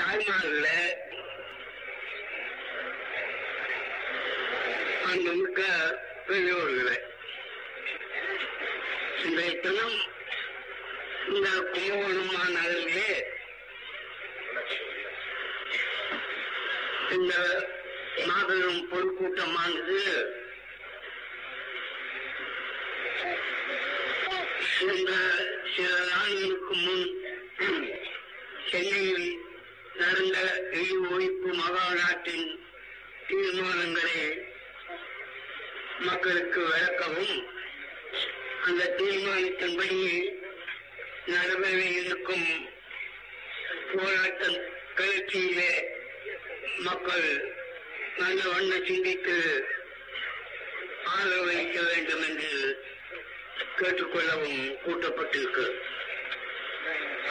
தாய்மார்கள அன்புமிக்க பெரியோர்களே இன்றைய தினம் இந்த கும்பகோணம் மாநகரிலே இந்த மாபெரும் பொதுக்கூட்டமானது இந்த சில நாட்களுக்கு முன் சென்னையில் நடந்த இழி ஒழிப்பு மகாநாட்டின் தீர்மானங்களை மக்களுக்கு விளக்கவும் அந்த தீர்மானத்தின்படி நடைபெற இருக்கும் போராட்ட கிளர்ச்சியிலே மக்கள் நல்ல வண்ண சிந்தித்து ஆதரவளிக்க வேண்டும் என்று கேட்டுக்கொள்ளவும் கூட்டப்பட்டிருக்கு.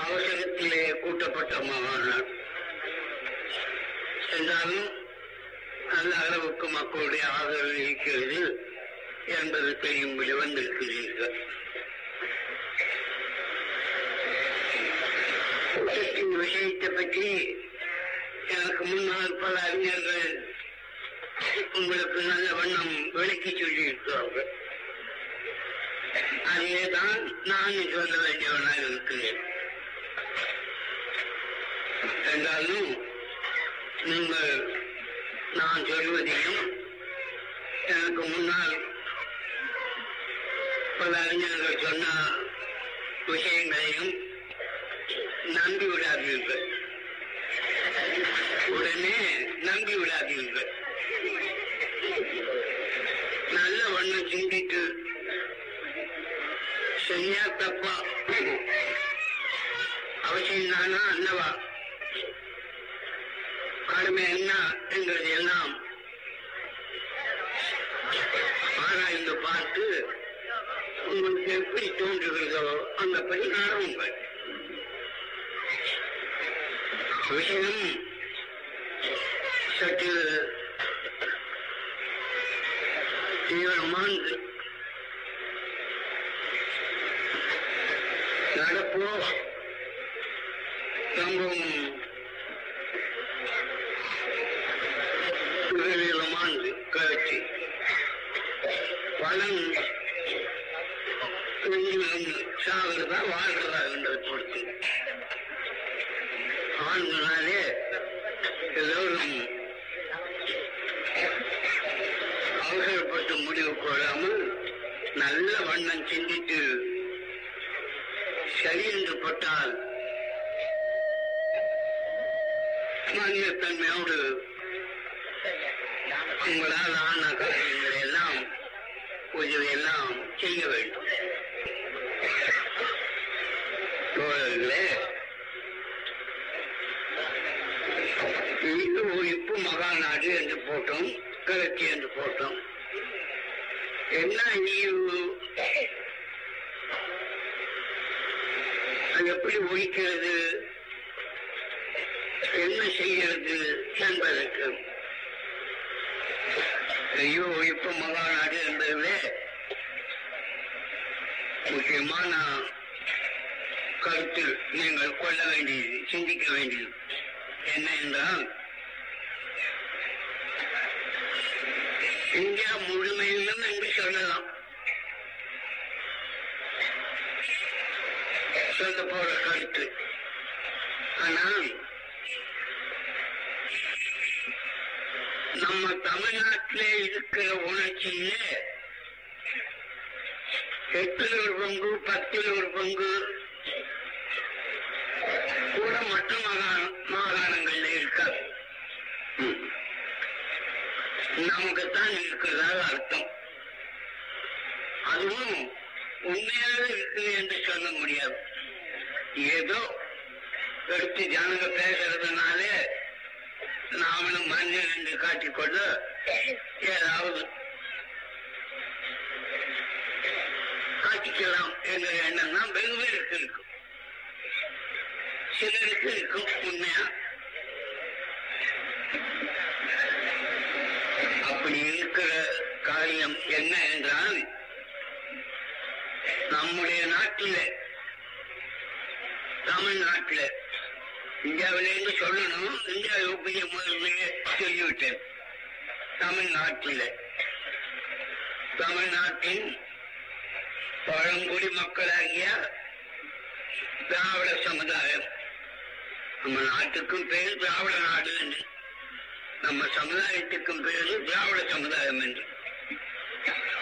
அவசரத்திலே கூட்டப்பட்ட மாகாணம் என்றாலும் அந்த அளவுக்கு மக்களுடைய ஆதரவு இருக்கிறது என்பது தெரியும்படி வந்திருக்கிறீர்கள் கூட்டத்தின் விஷயத்தை பற்றி எனக்கு முன்னால் பல அறிஞர்கள் உங்களுக்கு நல்ல வண்ணம் விளக்கி சொல்லியிருக்கிறார்கள். அதேதான் நான் சொல்ல வேண்டியவனாக இருக்கிறேன் என்றாலும் நீங்கள் நான் சொல்வதையும் எனக்கு முன்னால் பல அறிஞர்கள் சொன்ன விஷயங்களையும் நம்பி விடாதீர்கள். உடனே நம்பி விடாதீர்கள். நல்ல வண்ணம் சிந்தித்து சரியா தப்பா? அவசியம் தானா? அல்லவா கடமை என்ன என்கிறது எல்லாம் ஆராய்ந்து பார்த்து உங்களுக்கு எப்படி தோன்றுகிறதோ அந்த படி உங்கள். விஷயம் சற்று தீவிரமானது நடப்போ சம்பவம் விதவிதமானது காட்சி பணம் சாகிறதா வாழ்கிறதா என்றதை பொறுத்து ஆண்களாலே எல்லோரும் அவசரப்பட்டு முடிவு கொள்ளாமல் நல்ல வண்ணம் சிந்தித்து சரி என்று பட்டால் தன்மையோடு உங்களால் ஆன காரியங்களை எல்லாம் கொஞ்சம் எல்லாம் செய்ய வேண்டும். தோழர்களே இது ஒழிப்பு மகாநாடு என்று போட்டோம் கிழக்கு என்று போட்டோம். என்ன ஈவு அது எப்படி ஒழிக்கிறது? என்ன செய்கிறது என்பதற்கு ஐயோ இப்ப மகாநாடு என்பதிலே முக்கியமான கருத்தில் நீங்கள் கொள்ள வேண்டியது சிந்திக்க வேண்டியது. என்ன என்றால் இந்தியா முழுமையிலும் என்று சொல்லலாம். சொல்ல போற கருத்து. ஆனால் நம்ம தமிழ்நாட்டிலே இருக்கிற உணர்ச்சியிலே எட்டில் ஒரு பங்கு பத்தில் ஒரு பங்கு கூட மற்ற மாகாண மாகாணங்கள்ல இருக்காது. நமக்குத்தான் இருக்கிறதாக அர்த்தம். அதுவும் உண்மையாக இருக்குது என்று சொல்ல முடியாது. ஏதோ எடுத்து ஜனங்க பேசுறதுனாலே நாமளும் மனிதன் என்று காட்டிக்கொண்டு ஏதாவது காட்டிக்கலாம் என்ற எண்ணம் தான் வெகு பேருக்கு இருக்கும். சிலருக்கு இருக்கும் உண்மையா? அப்படி இருக்கிற காரியம் என்ன என்றால் நம்முடைய நாட்டில தமிழ்நாட்டில இந்தியாவிலேருந்து சொல்லணும் இந்தியா யோகிய முதல்ல சொல்லிவிட்டேன். தமிழ்நாட்டில். தமிழ்நாட்டின் பழங்குடி மக்களாகிய திராவிட சமுதாயம். நம்ம நாட்டுக்கும் பேர் திராவிட நாடு என்று. நம்ம சமுதாயத்துக்கும் பேரு திராவிட சமுதாயம் என்று.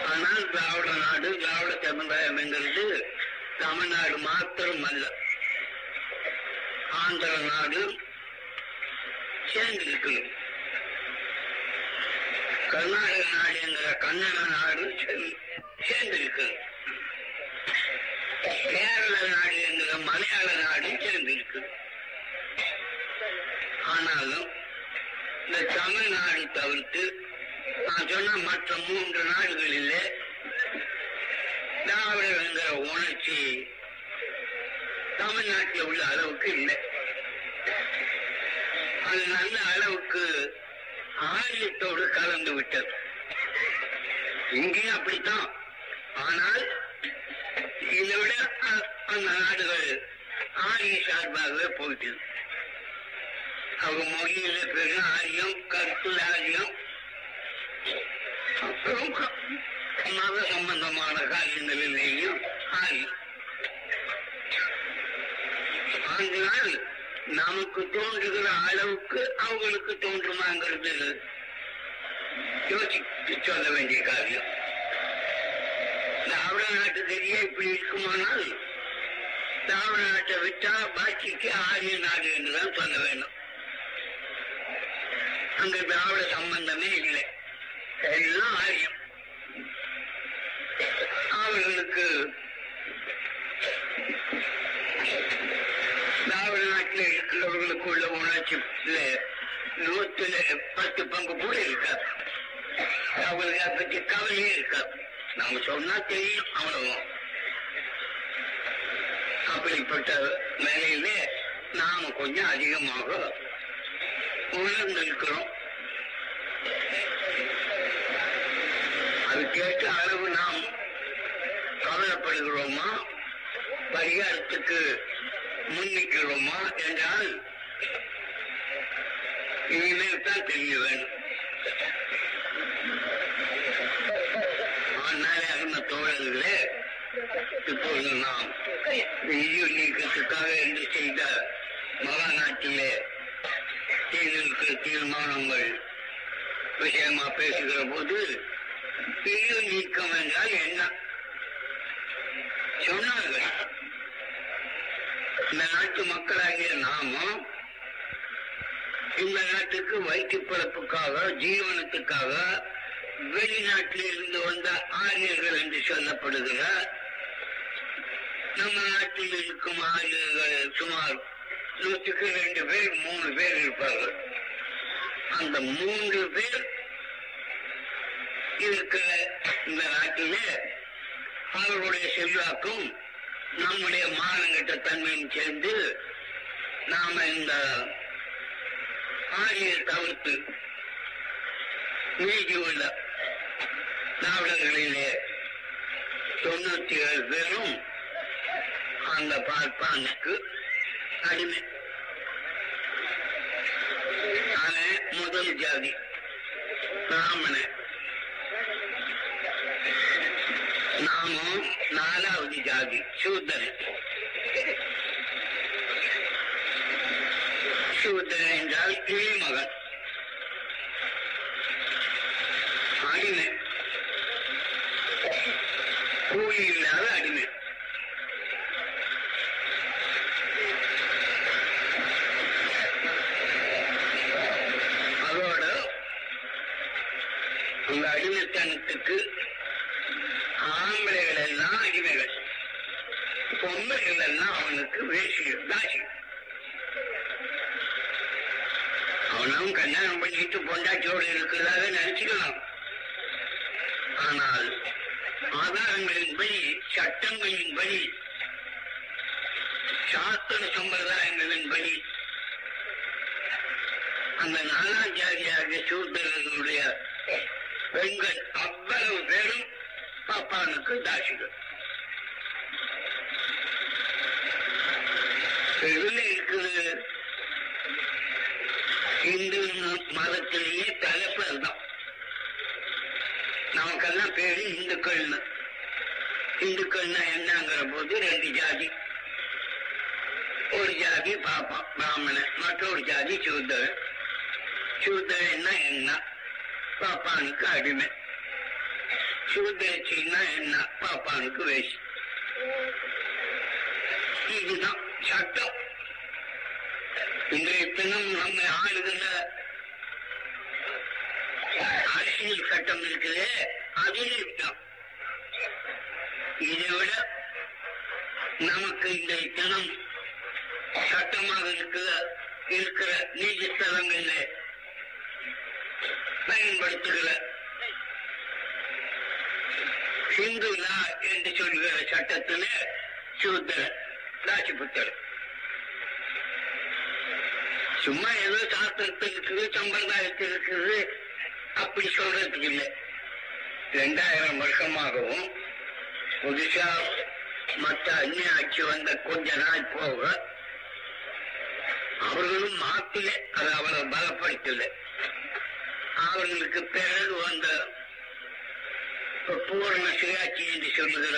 ஆனால் திராவிட நாடு திராவிட சமுதாயம் என்கிறது தமிழ்நாடு மாத்திரம் அல்ல ஆந்திர நாடு சேர்ந்திருக்கு கர்நாடக நாடு என்கிற கன்னட நாடு சேர்ந்திருக்கு கேரள நாடு என்கிற மலையாள நாடு சேர்ந்திருக்கு ஆனாலும் இந்த தமிழ்நாடு தவிர்த்து நான் சொன்ன மற்ற மூன்று நாடுகளிலே திராவிடர் என்கிற உணர்ச்சி தமிழ்நாட்டில் உள்ள அளவுக்கு இல்லை. அது நல்ல அளவுக்கு ஆரியத்தோடு கலந்து விட்டது. இங்கேயும் அப்படித்தான். ஆனால் இதை விட அந்த நாடுகள் ஆரிய சார்பாகவே போயிட்டது அவங்க மொழியில பெரும் ஆரியம் கருத்துல ஆரியம். அப்புறம் மத சம்பந்தமான காரியங்களிலேயும் ஆரியம். ஆனால் நமக்கு தோன்றுகிற அளவுக்கு அவங்களுக்கு தோன்றுமாங்கிறது யோசித்து சொல்ல வேண்டிய காரியம். திராவிட நாட்டு தெரியே இப்படி இருக்குமானால் திராவிட நாட்டை விட்டா பாக்கிக்கு ஆரிய நாடு என்றுதான் சொல்ல வேண்டும். அங்க திராவிட சம்பந்தமே இல்லை. எல்லாம் ஆரியம். அவர்களுக்கு திராவிட நாட்டில் இருக்கிறவர்களுக்கு உள்ள உணர்ச்சி நூத்துல பத்து பங்கு கூட இருக்காது அவங்களுக்கு அதை பற்றி கவலையே இருக்காது நாம சொன்னா தெரியும் அவ்வளவு அப்படிப்பட்ட நிலையிலே நாம கொஞ்சம் அதிகமாக உணர்ந்திருக்கிறோம் அதுக்கேற்ற அளவு நாம் கவலைப்படுகிறோமா பரிகாரத்துக்கு முன்னிக்கிறோமா என்றால் இனிமேல் தான் தெரிய வேண்டும் ஆனால் அருமை தோழர்களே இப்பொழுது நாம் இந்திய நீக்கத்துக்காக என்று செய்த மகாநாட்டிலே தேர்தலுக்கு தீர்மானங்கள் விஷயமா பேசுகிற போது இந்திய நீக்கம் என்றால் என்ன? சொன்னார்கள். இந்த நாட்டு மக்களாகிய நாமும் இந்த நாட்டுக்கு வயிற்று பிறப்புக்காக ஜீவனத்துக்காக வெளிநாட்டில் இருந்து வந்த ஆரியர்கள் என்று சொல்லப்படுகிற நம்ம நாட்டில் இருக்கும் ஆரியர்கள் சுமார் நூற்றுக்கு ரெண்டு பேர் மூணு பேர் இருப்பார்கள். அந்த மூன்று பேர் இருக்கிற இந்த நாட்டிலே அவர்களுடைய செல்வாக்கும் நம்முடைய மானங்கிட்ட தன்மையும் சேர்ந்து நாம இந்த ஆரிய தவிர்த்து மீதி உள்ள தொண்ணூத்தி ஏழு பேரும் அந்த பார்ப்பானுக்கு அடிமை. அவன் முதல் ஜாதி பிராமண நாமும் நாலாவது ஜாதி சூத்திரன் சூத்திரன் என்றால் கிளி மகன் அடிமை. கூலி இல்லாத அடிமை. அதோட அந்த அடிமைத்தனத்துக்கு ஆம்பளைகள் எல்லாம் அடிமைகள். பொம்பளைகள் எல்லாம் அவனுக்கு வேசி தாசியம் நாம் கல்யாணம் பண்ணிட்டு பொண்டாட்டியோடு இருக்கிறதாக நினைச்சுக்கலாம். ஆனால் ஆதாரங்களின்படி சட்டங்களின்படி சாஸ்திர சம்பிரதாயங்களின்படி அந்த நாலாம் சூத்திரனுடைய பெண்கள் அவ்வளவு பேரும் பாப்பானுக்கு தாசிகள் இதுல இருக்குது மதத்திலேயே தலைப்பு அதுதான். நமக்கெல்லாம் பேரு இந்துக்கள்னு. இந்துக்கள்னா என்னங்கிற போது ரெண்டு ஜாதி. ஒரு ஜாதி பாப்பா பிராமணன் மற்றொரு ஜாதி சூத்திரன் சூத்திரன்னா என்ன? பாப்பானுக்கு அடிமை. சூத்திரச்சின்னா என்ன? பாப்பானுக்கு வேஷ். இதுதான் சட்டம். இன்றைய தினம் நம்ம ஆளுகிற அரசியல் சட்டம் இருக்குது அதில் இருக்கலாம் இதை விட நமக்கு இந்த தினம் சட்டமாக இருக்கிற இருக்கிற நீதிஸ்தலங்கள்ல பயன்படுத்துகிற ஹிந்து லா என்று சொல்கிற சட்டத்துல சூத்திர ராஜபுத்தர் சும்மா ஏதோ சாஸ்திரத்தில் இருக்குது சம்பிரதாயத்தில் இருக்குது அப்படி சொல்றதுக்கு இல்லை. ரெண்டாயிரம் வருஷமாகவும் புதுசா மற்ற அந்நிய ஆட்சி வந்த கொஞ்ச நாள் போக அவர்களும் மாத்தில அதை அவரை பலப்படுத்தல. அவர்களுக்கு பிறகு வந்த பூர்ண சுயாட்சி என்று சொல்லுகிற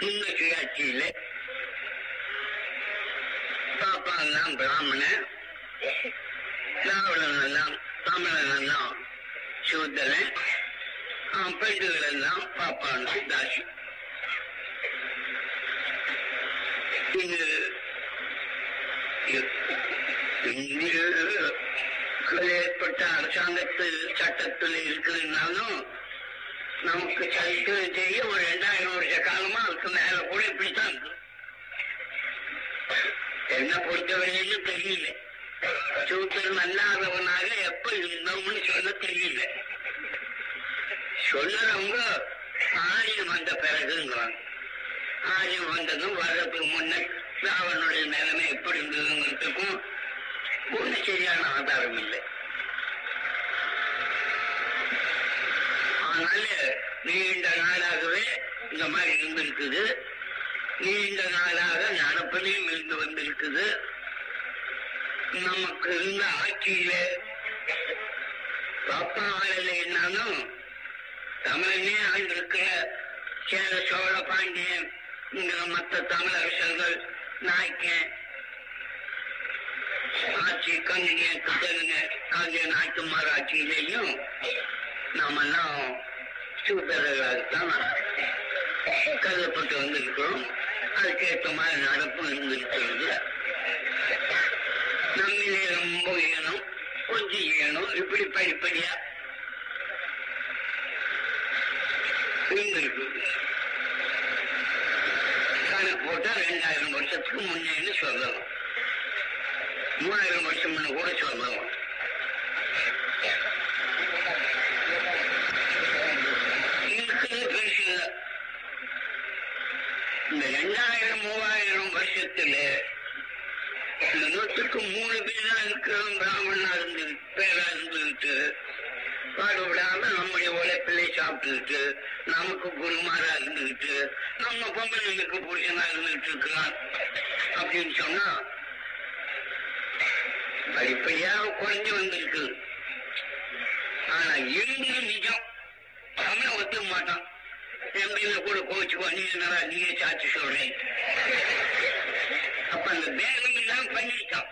இந்த சுயாட்சியில பாப்பான் எல்லாம் பிராமணன் திராவிடன் எல்லாம் தமிழன் எல்லாம் சூத்தரன் பெண்கள் எல்லாம் பாப்பானுக்கு தாசி இது இந்தியில் ஏற்பட்ட அரசாங்கத்து சட்டத்தில் இருக்குதுனாலும் நமக்கு சரித்திரம் தெரிய ஒரு ரெண்டாயிரம் வருஷ காலமா அதுக்கு மேல கூட இப்படித்தான் இருக்கு. என்ன பொறுத்தவரையிலும் தெரியல. சூத்தர் அல்லாதவனாக எப்ப இருந்தோம்னு சொல்ல தெரியல. சொல்லுறவங்க ஆரியம் வந்த பிறகுங்கிறாங்க. ஆரியம் வந்ததும் வர்றதுக்கு முன்ன ராவனுடைய நிலைமை எப்படி இருந்ததுங்கிறதுக்கும் ஒண்ணு சரியான ஆதாரம் இல்லை. அதனால நீண்ட நாளாகவே இந்த மாதிரி இருந்திருக்குது. நீண்ட நாளாக நடப்பிலையும் இருந்து வந்திருக்குது. நமக்கு இருந்த ஆட்சியில பாப்பா ஆளல என்னாலும் தமிழனே ஆண்டிருக்கிற சேர சோழ பாண்டியன் இங்கிற மற்ற தமிழ் அரசர்கள் நாய்க்கன் ஆட்சி கண்ணிய குத்தனுங்க ஆகிய நாய்க்குமார் ஆட்சியிலேயும் நாமெல்லாம் சூதரர்களாகத்தான் கருதப்பட்டு வந்திருக்கிறோம். அதுக்கேற்ற மாதிரி நடப்பு இருந்திருக்கிறது. நம்மிலே ரொம்ப ஈனம் கொஞ்சம் ஈனம் இப்படி படிப்படியா இருந்திருக்கு கணக்கு போட்டா ரெண்டாயிரம் வருஷத்துக்கு முன்னேன்னு சொல்லலாம். மூணாயிரம் வருஷம் முன்ன கூட சொல்லலாம். இந்த ரெண்டாயிரம் மூவாயிரம் வருஷத்துல இந்த மூணு பேரா இருக்கிறோம் பிராமணா இருந்து பேரா இருந்துகிட்டு பாடுபடாம நம்முடைய உழைப்பிலே சாப்பிட்டுட்டு நமக்கு குருமாரா இருந்துகிட்டு நம்ம பொம்பளைங்களுக்கு புருஷனா இருந்துட்டு இருக்கலாம் அப்படின்னு சொன்னா படிப்படியா குறைஞ்சு வந்திருக்கு. ஆனா இருந்தது நிஜம். தமிழ ஒத்துக்க மாட்டான். எம்பியில கூட கோச்சுக்கோ நீ என்னடா நீயே சாட்சி சொல்றேன். அப்ப அந்த பேரம் எல்லாம் பண்ணிட்டான்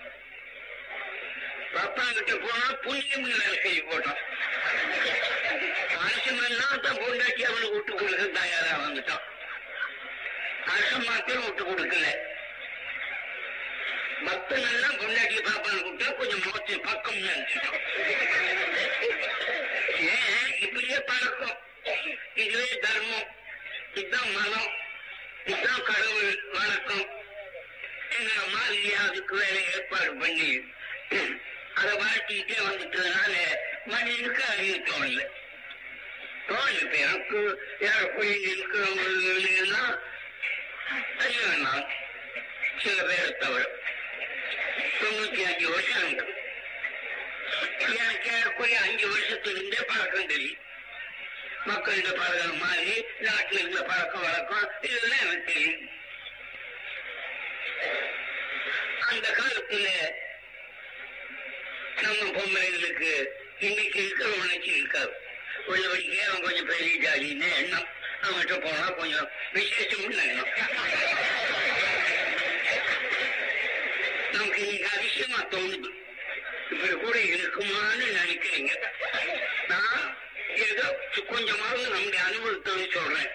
பாப்பா கிட்ட போனா புண்ணியம் வேலை செய்ய போட்டான். அரசமெல்லாம் தான் பொண்டாட்டி அவனுக்கு விட்டு கொடுக்க தயாரா வந்துட்டான். அரசன் மாத்திரம் விட்டு கொடுக்கல. எல்லாம் பொண்டாட்டி பாப்பான்னு கூப்பிட்டா கொஞ்சம் மோச்சு பக்கம் நினைச்சிட்டோம் ஏன்? இப்படியே பழக்கம். இதுவே தர்மம். இதுதான் மதம். இதுதான் கடவுள் வணக்கம். எங்க மாதிரி அதுக்கு வேலை ஏற்பாடு பண்ணி அதை வாழ்த்திக்கிட்டே வந்துட்டதுனால மனிதனுக்கு அறிவு தோணல. தோணல இப்ப எனக்கு ஏறக்குறைய இருக்கிறவங்களுக்குன்னா அறிய வேணாம். சில பேரை தவிர. தொண்ணூத்தி அஞ்சு வருஷம் இருக்கு எனக்கு ஏறக்குறைய அஞ்சு வருஷத்துல இருந்தே பழக்கம் தெரியும். மக்கள்கிட்ட பழகிற மாதிரி நாட்டில் இருந்த பழக்கம் வழக்கம் இதெல்லாம் எனக்கு தெரியும். அந்த காலத்துல நம்ம பொம்பளைகளுக்கு இன்னைக்கு இருக்கிற உணர்ச்சி இருக்காது. உள்ளபடிக்கே அவன் கொஞ்சம் பெரிய ஜாலின்னு எண்ணம். அவன்கிட்ட போனா கொஞ்சம் விசேஷம் எண்ணம் நமக்கு இன்னைக்கு அதிசயமா தோணுது. இப்படி கூட இருக்குமான்னு நினைக்கிறீங்க. நான் ஏதோ கொஞ்சமாவது நம்முடைய அனுபவத்தை சொல்றேன்.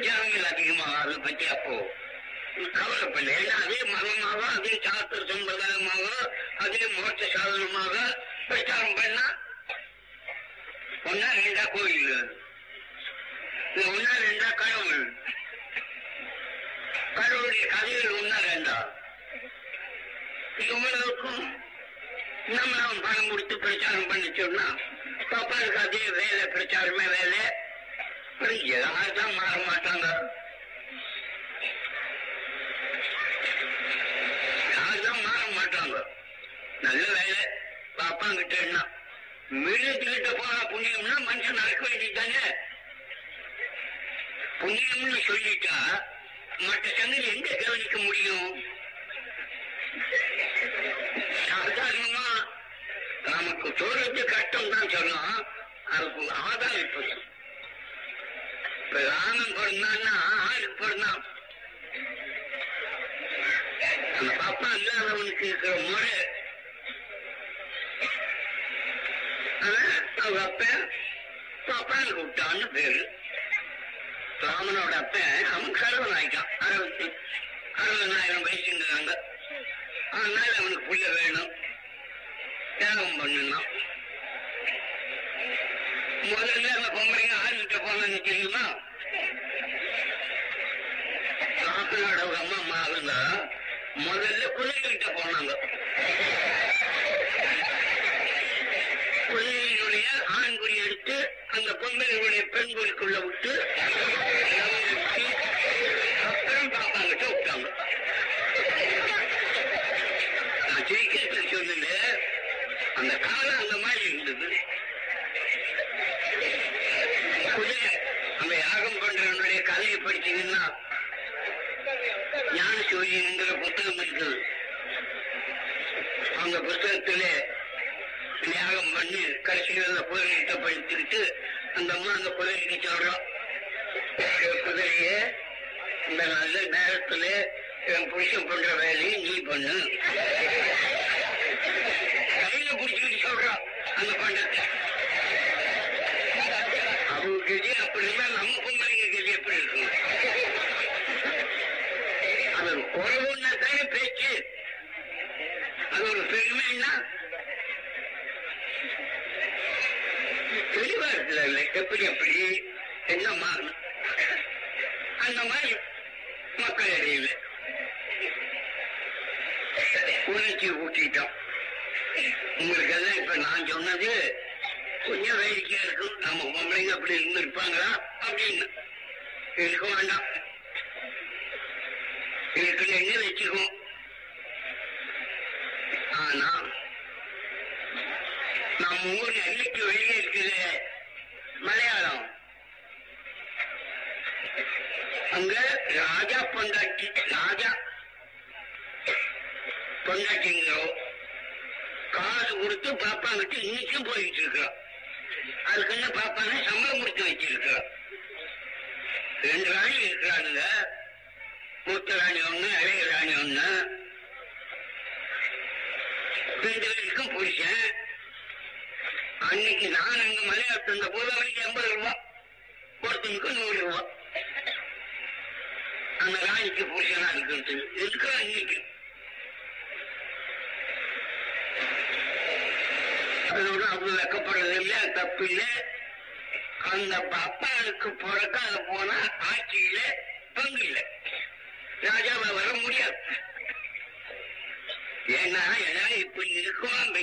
ஜனங்கள் அதிகமாக அதை பத்தி அப்போ கவலைப்படல ஏன்னா அதே மதமாக அதே சாஸ்திர சம்பிரதாயமாக அதே மோட்ச சாதனமாக பிரச்சாரம் பண்ணா ஒன்னா ரெண்டா கோயில் ஒன்னா ரெண்டா கடவுள் கடவுளுடைய கதைகள் ஒன்னா ரெண்டா இவ்வளவுக்கும் நம்ம நாம் பணம் கொடுத்து பிரச்சாரம் பண்ணிச்சோம்னா சொன்னா பாப்பாவுக்கு அதே வேலை பிரச்சாரமே வேலை அப்புறம் யாருதான் மாற மாட்டாங்க யாருதான் மாற மாட்டாங்க நல்ல வேலை. பாப்பாங்கிட்ட என்ன மிருகத்துக்கிட்ட போனா புண்ணியம்னா மனுஷன் நடக்க வேண்டியதானே புண்ணியம்னு சொல்லிட்டா மற்ற சங்கதி எங்க கவனிக்க முடியும்? சாதாரணமா நமக்கு சொல்றது கஷ்டம் தான் சொல்லலாம் அதுக்கு ஆதாரம் இப்படி இப்ப ராமன் பிறந்தான்னா ஆளுக்கு பிறந்தான். அந்த பாப்பா இல்லாதவனுக்கு இருக்கிற முறை அவன் அவங்க அப்ப பாப்பான்னு கூட்டான்னு பேரு ராமனோட அப்ப அவன் கருவன் ஆயிட்டான் அறுபத்தி அறுபதாயிரம் வயசுங்கிறாங்க அதனால அவனுக்கு புள்ள வேணும் தியாகம் பண்ணணும் முதல்ல அந்த பொம்பளைங்க ஆளுகிட்ட போனாங்க தெரியுமா ராமனோட அம்மா அம்மா இருந்தா முதல்ல குழந்தைகிட்ட போனாங்க குழந்தைகளுடைய ஆண்குறி எடுத்து அந்த பொம்பளைகளுடைய பெண்களுக்குள்ள விட்டு அப்புறம் பாப்பாங்கிட்ட விட்டாங்க நான் ஜெயிக்கிறதுக்கு சொல்லல அந்த காலம் அந்த மாதிரி இருந்தது. குதிரை அந்த யாகம் பண்றவனுடைய கதையை படிச்சீங்கன்னா ஞான சூரியன்ங்கிற புத்தகம் இருக்குது. அந்த புத்தகத்திலே யாகம் பண்ணி கடைசியில் அந்த குதிரையிட்ட படிச்சுக்கிட்டு அந்த அம்மா அந்த குதிரைக்கு சொல்றோம் குதிரையே இந்த நல்ல நேரத்துல என் புருஷன் பண்ற வேலையை நீ பண்ணு. கையில புடிச்சுக்கிட்டு சொல்றான் அந்த பண்டத்தை அவங்க கதி அப்படி இருந்தா நம்ம பொம்பளைங்க கதி எப்படி இருக்கும்? அதன் குறைவு குறைவுன்னா தானே பேச்சு அது ஒரு பெருமைன்னா தெளிவா இருக்குல்ல இல்லை எப்படி எப்படி? என்ன மாறணும்? அந்த மாதிரி மக்கள் இடையில உணர்ச்சி ஊட்டிட்டோம். உங்களுக்கு எல்லாம் இப்ப நான் சொன்னது கொஞ்சம் வேடிக்கையா இருக்கும். நம்ம பொம்பளைங்க அப்படி இருந்து இருப்பாங்களா? அப்படின்னு. இருக்க வேண்டாம். இருக்குன்னு வச்சுக்குவோம். ஆனா நம்ம ஊர் எல்லைக்கு வெளியே இருக்குது. மலையாளம். அங்க ராஜா பொண்டாட்டி ராஜா பொண்டாட்டிங்கிறோம் காசு கொடுத்து பாப்பாங்கிட்ட இன்னைக்கும் போயிட்டு இருக்கிறோம் அதுக்கு என்ன பாப்பாங்க சம்பளம் கொடுத்து வச்சிருக்கிறோம் ரெண்டு ராணி இருக்கிறானுங்க. மூத்த ராணி ஒண்ணு இளைய ராணி ஒண்ணு. ரெண்டு பேருக்கும் புருஷன். அன்னைக்கு நான் அங்க மலையாள இருந்த போது அவனுக்கு எண்பது ரூபா ஒருத்தனுக்கு நூறு ரூபா. அந்த ராணிக்கு புருஷனா இருக்கு இருக்கிற இன்னைக்கு அதோட அவ்வளவு வெக்கப்படுறது இல்ல தப்பு இல்ல. அந்த அப்பாவுக்கு பிறக்காத போனா ஆட்சியில பங்கு இல்ல. ராஜாவை வர முடியாது. ஏன்னா எல்லாம் இப்படி இருக்குவாங்க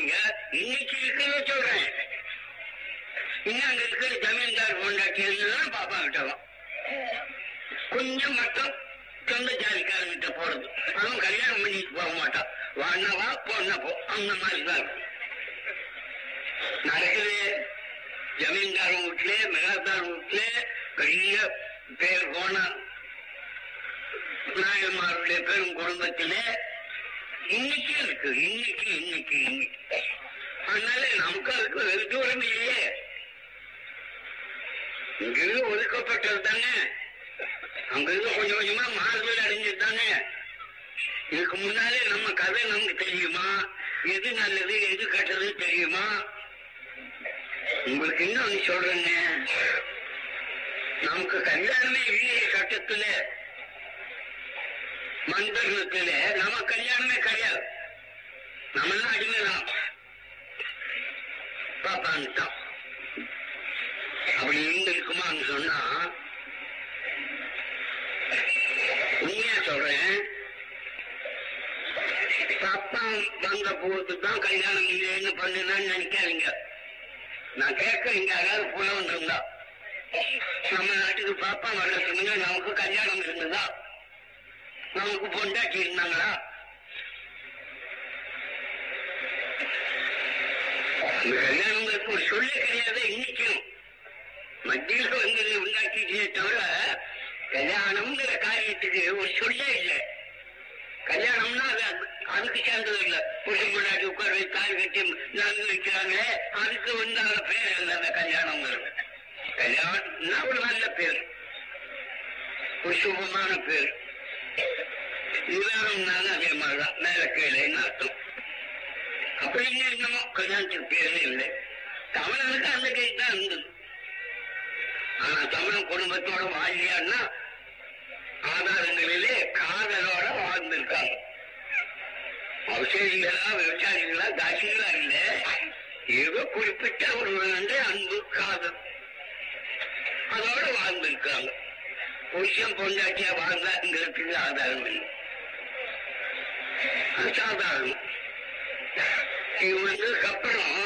இன்னைக்கு இருக்குன்னு சொல்றேன். இன்னும் அங்க இருக்கிற ஜமீன்தார் பொண்டாட்டி எல்லாம் பாப்பா கிட்டவும் கொஞ்சம் மட்டும் சொந்த ஜாதிக்காரங்கிட்ட போறது. அவன் கல்யாணம் பண்ணிட்டு போக மாட்டான். வானவா பொண்ண போ அந்த மாதிரி தான் நடக்குது ஜமீன்தார் வீட்டுல மெகாதார் வீட்டுல பெரிய பேர் போன நாயன்மாருடைய பெரும் குடும்பத்திலே இன்னைக்கு இருக்கு. இன்னைக்கு இன்னைக்கு இன்னைக்கு. அதனால நமக்கு அதுக்கு வெகு தூரம் இல்லையே. இங்கிருந்து ஒதுக்கப்பட்டது தானே அங்கிருந்து கொஞ்சம் கொஞ்சமா மாறுதல் அடைஞ்சது தானே இதுக்கு முன்னாலே நம்ம கதை நமக்கு தெரியுமா? எது நல்லது எது கெட்டது தெரியுமா? உங்களுக்கு இன்னொன்னு சொல்றேங்க. நமக்கு கல்யாணமே இல்லையே சட்டத்துல மந்திரத்துல நம்ம கல்யாணமே கிடையாது. நம்ம எல்லாம் அடிமைதான். பாப்பான்ட்டான். அப்படி இருந்திருக்குமான்னு சொன்னா உண்மையா சொல்றேன் பாப்பா வந்த போது தான் கல்யாணம் இல்லைன்னு பண்ணுனான்னு நினைக்காதீங்க. நான் கேட்க இங்க யாராவது புலவன் இருந்தா நம்ம நாட்டுக்கு பாப்பா வர சொன்னீங்க நமக்கு கல்யாணம் இருந்ததா? நமக்கு பொண்டாட்டி இருந்தாங்களா? இந்த கல்யாணங்களுக்கு ஒரு சொல்லே கிடையாது இன்னைக்கும். மத்தியில வந்து உண்டாக்கிட்டே தவிர கல்யாணம்ங்கிற காரியத்துக்கு ஒரு சொல்லே இல்லை. கல்யாணம்னா அது அதுக்கு சேர்ந்தது இல்ல. புருஷன் முன்னாடி உட்கார வச்சு காய் கட்டி நடந்து வைக்கிறாங்க. அதுக்கு வந்து அந்த பேர் இல்லை அந்த கல்யாணம்ங்கிறது. கல்யாணம்னா ஒரு நல்ல பேர். ஒரு சுபமான பேர். விவாகம்னாலும் அதே மாதிரிதான். மேல கீழேன்னு அர்த்தம்? அப்படின்னு என்னமோ கல்யாணத்துக்கு பேரே இல்லை. தமிழனுக்கு அந்த கை தான் இருந்தது. தமிழ் குடும்பத்தோட வாழ்க்கையான்னா ஆதாரங்களிலே காதலோட வாழ்ந்திருக்காங்க. அவசியங்களா விவசாயிகளா தாசிகளா இல்ல. ஏதோ குறிப்பிட்ட ஒரு அன்பு காதல். அதோட வாழ்ந்திருக்காங்க. புருஷன் பொண்டாட்டியா வாழ்ந்தாங்கிறதுக்கு ஆதாரம் இல்லை. அது சாதாரணம். இவங்களுக்கு அப்புறம்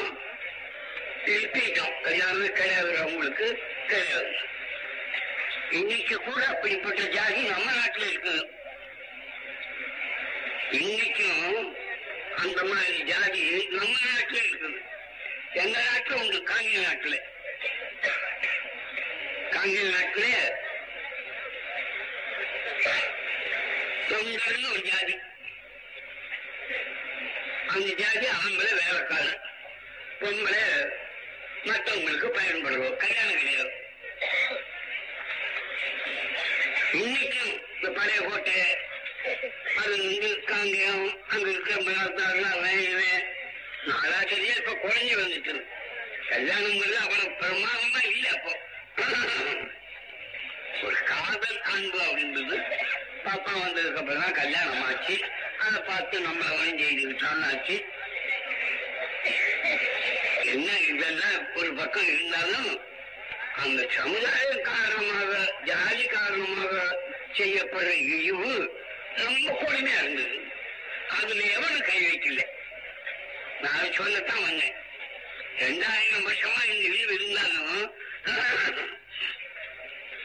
திருப்பிட்டோம் எல்லாருமே கிடையாது அவங்களுக்கு கிடையாது. இன்னைக்கு கூட அப்படிப்பட்ட ஜாதி நம்ம நாட்டுல இருக்குது. இன்னைக்கும் அந்த மாதிரி ஜாதி நம்ம நாட்டில் இருக்குது. எங்க நாட்டுல? உண்டு காங்கிய நாட்டுல. காங்கிய நாட்டுல தொண்டர்னு ஒரு ஜாதி. அந்த ஜாதி ஆம்பளை வேலைக்காரன். பொம்பளை மற்றவங்களுக்கு பயன்படுவோம் கல்யாணம் கிடையாது இன்னைக்கும் இந்த பழைய கோட்டை அது வந்து காங்கேயம் அங்க இருக்க மலர்த்தாள் நாலா சரியா இப்ப குறைஞ்சி வந்துட்டு கல்யாணங்கிறது அவ்வளவு பிரமாதமா இல்ல அப்போ. ஒரு காதல் அன்பு அப்படின்றது பாப்பா வந்ததுக்கு அப்புறம் தான் கல்யாணம் ஆச்சு அதை பார்த்து நம்ம அவன் செய்துக்கிட்டான்னு ஆச்சு. என்ன இதெல்லாம் ஒரு பக்கம் இருந்தாலும் அந்த சமுதாய காரணமாக ஜாதி காரணமாக செய்யப்படுற இழிவு ரொம்ப கொடுமையா இருந்தது. அதுல எவனும் கை வைக்கல. நான் சொல்லத்தான் வந்தேன். ரெண்டாயிரம் வருஷமா இந்த இழிவு இருந்தாலும்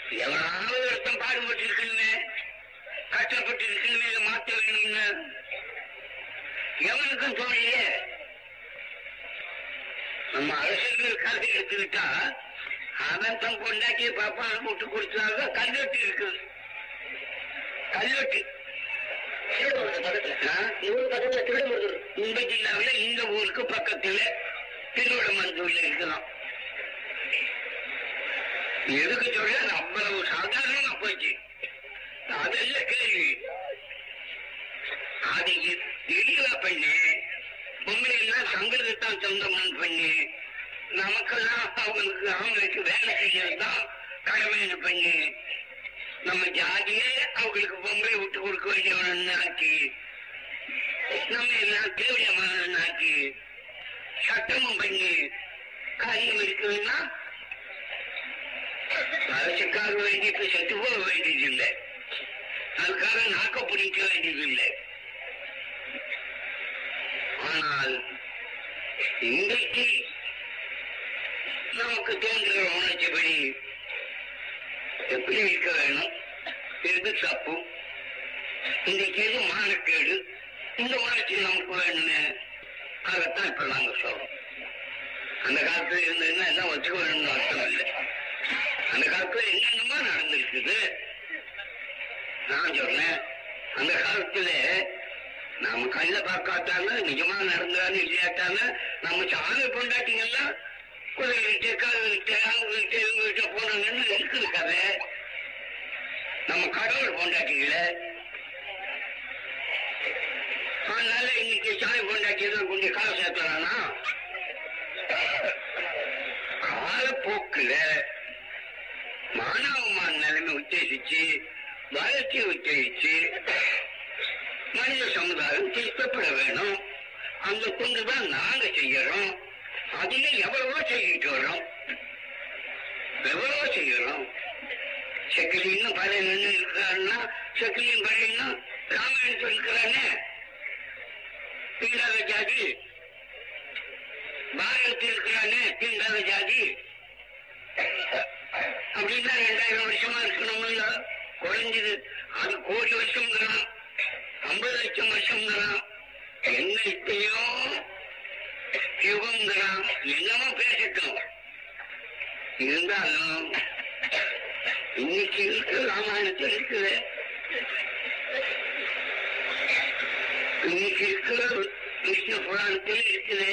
எவனாவது ஒருத்தன் பாடுபட்டு இருக்குன்னு கஷ்டப்பட்டு இருக்குன்னு மாற்ற வேணும்னு. எவனுக்கும் தோழியே நம்ம அரசியல் கல்வி எடுத்துக்கிட்டா அவன் தன் பொண்டாக்கி பாப்பான்னு விட்டு கொடுத்தாங்க கல்வெட்டு இருக்குது கல்வெட்டு. இந்த ஜில்லாவில இந்த ஊருக்கு பக்கத்துல திருவிடமந்தூர்ல இருக்கலாம். எதுக்கு சொல்ல அவ்வளவு சாதாரணமா போச்சு. அதெல்லாம் கேள்வி. அது தெரியல பண்ணி. பொம்பளை எல்லாம் சங்கத்துக்கு சொந்தம் பண்ணி நமக்கெல்லாம் அவங்களுக்கு அவங்களுக்கு வேலை செய்யறது தான் கடமைன்னு பண்ணி நம்ம ஜாதியே அவங்களுக்கு பொம்பளை விட்டு கொடுக்க வேண்டியவன் ஆக்கி நம்ம எல்லாம் தேவையமான ஆக்கி சட்டமும் பண்ணி காரியம் இருக்குதுன்னா அரசுக்காக இப்ப செத்து போக வேண்டியது இல்லை. அதுக்காக நாக்க பிடிக்க வேண்டியது இல்லை. ஆனால் இன்றைக்கு நமக்கு தோன்ற உணர்ச்சிப்படி எப்படி இருக்க வேணும் எது தப்பு? இன்றைக்கு எது மானக்கேடு? இந்த உணர்ச்சி நமக்கு வேணும்னு அதைத்தான் இப்ப நாங்க சொல்றோம். அந்த காலத்துல இருந்ததுன்னா எல்லாம் வச்சுக்க வேணும்னு அர்த்தம் இல்லை. அந்த காலத்துல என்னென்னமா நடந்திருக்குது. நான் சொன்னேன் அந்த காலத்துல நாம கண்ண பார்க்காட்டாங்க நிஜமா நடந்தாலும் இல்லையாட்டாங்க நம்ம சாமி பொண்டாட்டிங்கெல்லாம் குதிரைகிட்ட காதுகிட்ட அங்கிட்ட இவங்கிட்ட போனாங்கன்னு இருக்குது கதை. நம்ம கடவுள் பொண்டாட்டிகள. அதனால இன்னைக்கு சாமி பொண்டாட்டி தான் கொஞ்சம் காசு சேர்த்துறானா? காலப்போக்குல மாணவமான நிலைமை உத்தேசிச்சு வளர்ச்சியை உத்தேசிச்சு மனித சமுதாயம் திருத்தப்பட வேணும். அந்த கொண்டுதான் நாங்க செய்யறோம். அதில எவ்வளவோ செய்யிட்டு வரோம் எவ்வளவோ செய்யறோம். செக்கிலின்னு பல நின்று இருக்கிறாருன்னா செக்கிலின் பழையன்னா ராமாயணத்தில் இருக்கிறானே தீண்டாத ஜாதி. பாரதத்தில் இருக்கிறானே தீண்டாத ஜாதி. அப்படின்னா ரெண்டாயிரம் வருஷமா இருக்கணும்ல. குறைஞ்சது. அது கோடி வருஷம்ங்கிறான். ஐம்பது லட்சம் வருஷம்ங்கிறான் என்ன இத்தையோ யுகம்ங்கிறான் என்னமோ பேசிட்டோம். இருந்தாலும் இன்னைக்கு இருக்கு ராமாயணத்தில் இருக்குது. இன்னைக்கு இருக்கிற விஷ்ணு புராணத்தில் இருக்குது.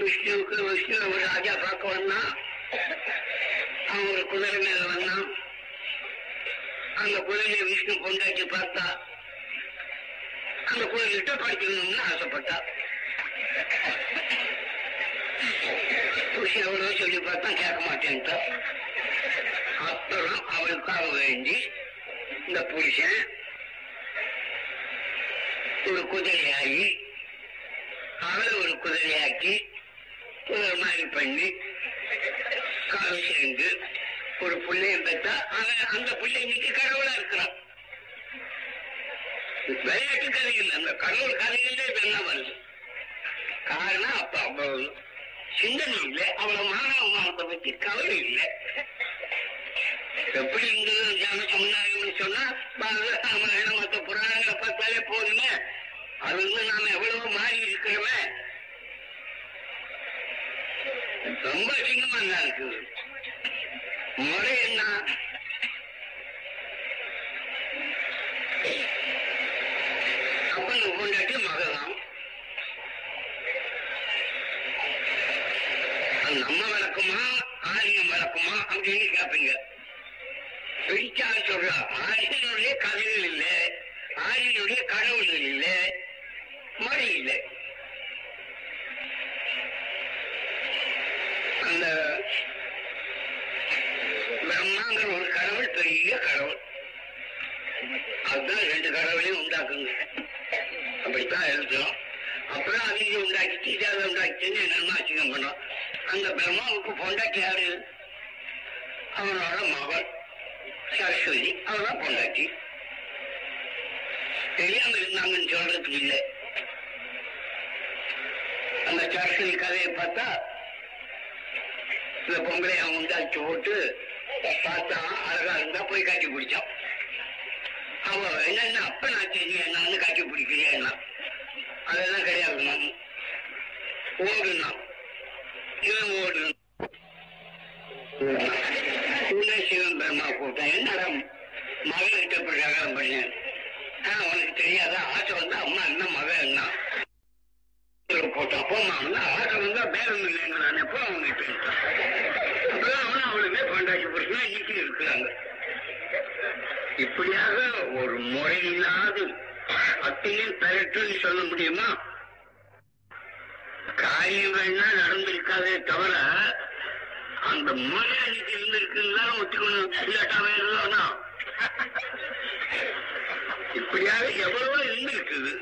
விஷ்ணுவுக்கு விஷ்ணு ஒரு ராஜா பார்க்க வந்தான் அவன் ஒரு குதிரை மேல வந்தான். அந்த குதிரையை விஷ்ணு கொண்டாச்சு பார்த்தா அந்த கோயில்கிட்ட படிக்கணும்னு ஆசைப்பட்டா. புருஷன் எவ்வளவு சொல்லி பார்த்தா கேட்க மாட்டேன்ட்டா. அப்புறம் அவளுக்காக வேண்டி இந்த புருஷன் ஒரு குதிரையாகி அவளை ஒரு குதிரையாக்கி குதிரை மாதிரி பண்ணி கால் சேர்ந்து ஒரு பிள்ளைய பெற்றா அவன் அந்த பிள்ளை இன்னைக்கு கடவுளா இருக்கிறான். விளையாட்டு கதை இல்லை அந்த கடவுள் கதையிலே இதெல்லாம் வருது? காரணம் அப்ப அவ்வளவு சிந்தனை இல்லை அவ்வளவு மாணவ மானத்தை பத்தி கவலை இல்லை. எப்படி இந்து ஜன சமுதாயம்னு சொன்னா பாரத மற்ற புராணங்களை பார்த்தாலே போதுமே. அது வந்து நாம எவ்வளவு மாறி இருக்கிறோமே. ரொம்ப அசிங்கமா தான் இருக்குது முறை என்ன? அப்பன் கொண்டாட்டி மகதான் அது நம்ம வழக்கமா ஆரியம் வழக்கமா? அப்படின்னு கேட்பீங்க பிடிச்சா சொல்றா ஆரியனுடைய கதைகள் இல்லை ஆரியனுடைய கடவுள்கள் இல்லை மொழி இல்லை. அந்த பிரம்மாங்கிற ஒரு கடவுள் பெரிய கடவுள். அதுதான் ரெண்டு கடவுளையும் உண்டாக்குங்க. அப்படித்தான் எழுதுறோம் அப்புறம் அதையும் உண்டாக்கிட்டு இதை உண்டாக்கிட்டு என்னென்ன அசிங்கம் பண்ணோம். அந்த பிரம்மாவுக்கு பொண்டாட்டி யாரு? அவனோட மகள் சரஸ்வதி. அவதான் பொண்டாட்டி. தெரியாம இருந்தாங்கன்னு சொல்றதுக்கு இல்லை. அந்த சரஸ்வதி கதையை பார்த்தா இந்த பொம்பளை அவன் உண்டாக்கி போட்டு பார்த்தா அழகா இருந்தா போய் காட்டி பிடிச்சான் அவ என்னன்னா அப்ப நான் தெரியும் வந்து காட்டி பிடிக்கிறியா அதெல்லாம் கிடையாது ஓடுனா இவன் ஓடுனான். உன்னை சிவன் பெருமா கூப்பிட்டேன். என்னடா மகன்கிட்ட இப்படி கல்யாணம் பண்ணேன் ஆனா உனக்கு தெரியாத? ஆசை வந்து அம்மா என்ன மகன் என்ன? போட்டான் போமா வந்து ஆசை வந்தா பேரம் இல்லைங்க நான் எப்போ அவங்க அவங்ககிட்ட அப்புறம் அவனும் அவளுமே பண்டாட்சி புருஷனா இன்னைக்கு இருக்கிறாங்க இப்படியாக ஒரு முறை இல்லாத அத்தையும் பெறட்டுன்னு சொல்ல முடியுமா? காரியம் வேணா நடந்திருக்காதே தவிர அந்த முறை அன்னைக்கு இருந்திருக்குன்னு ஒத்துக்கணும். இல்லாட்டா வேறதானா இப்படியாக எவ்வளவோ இருந்திருக்குது.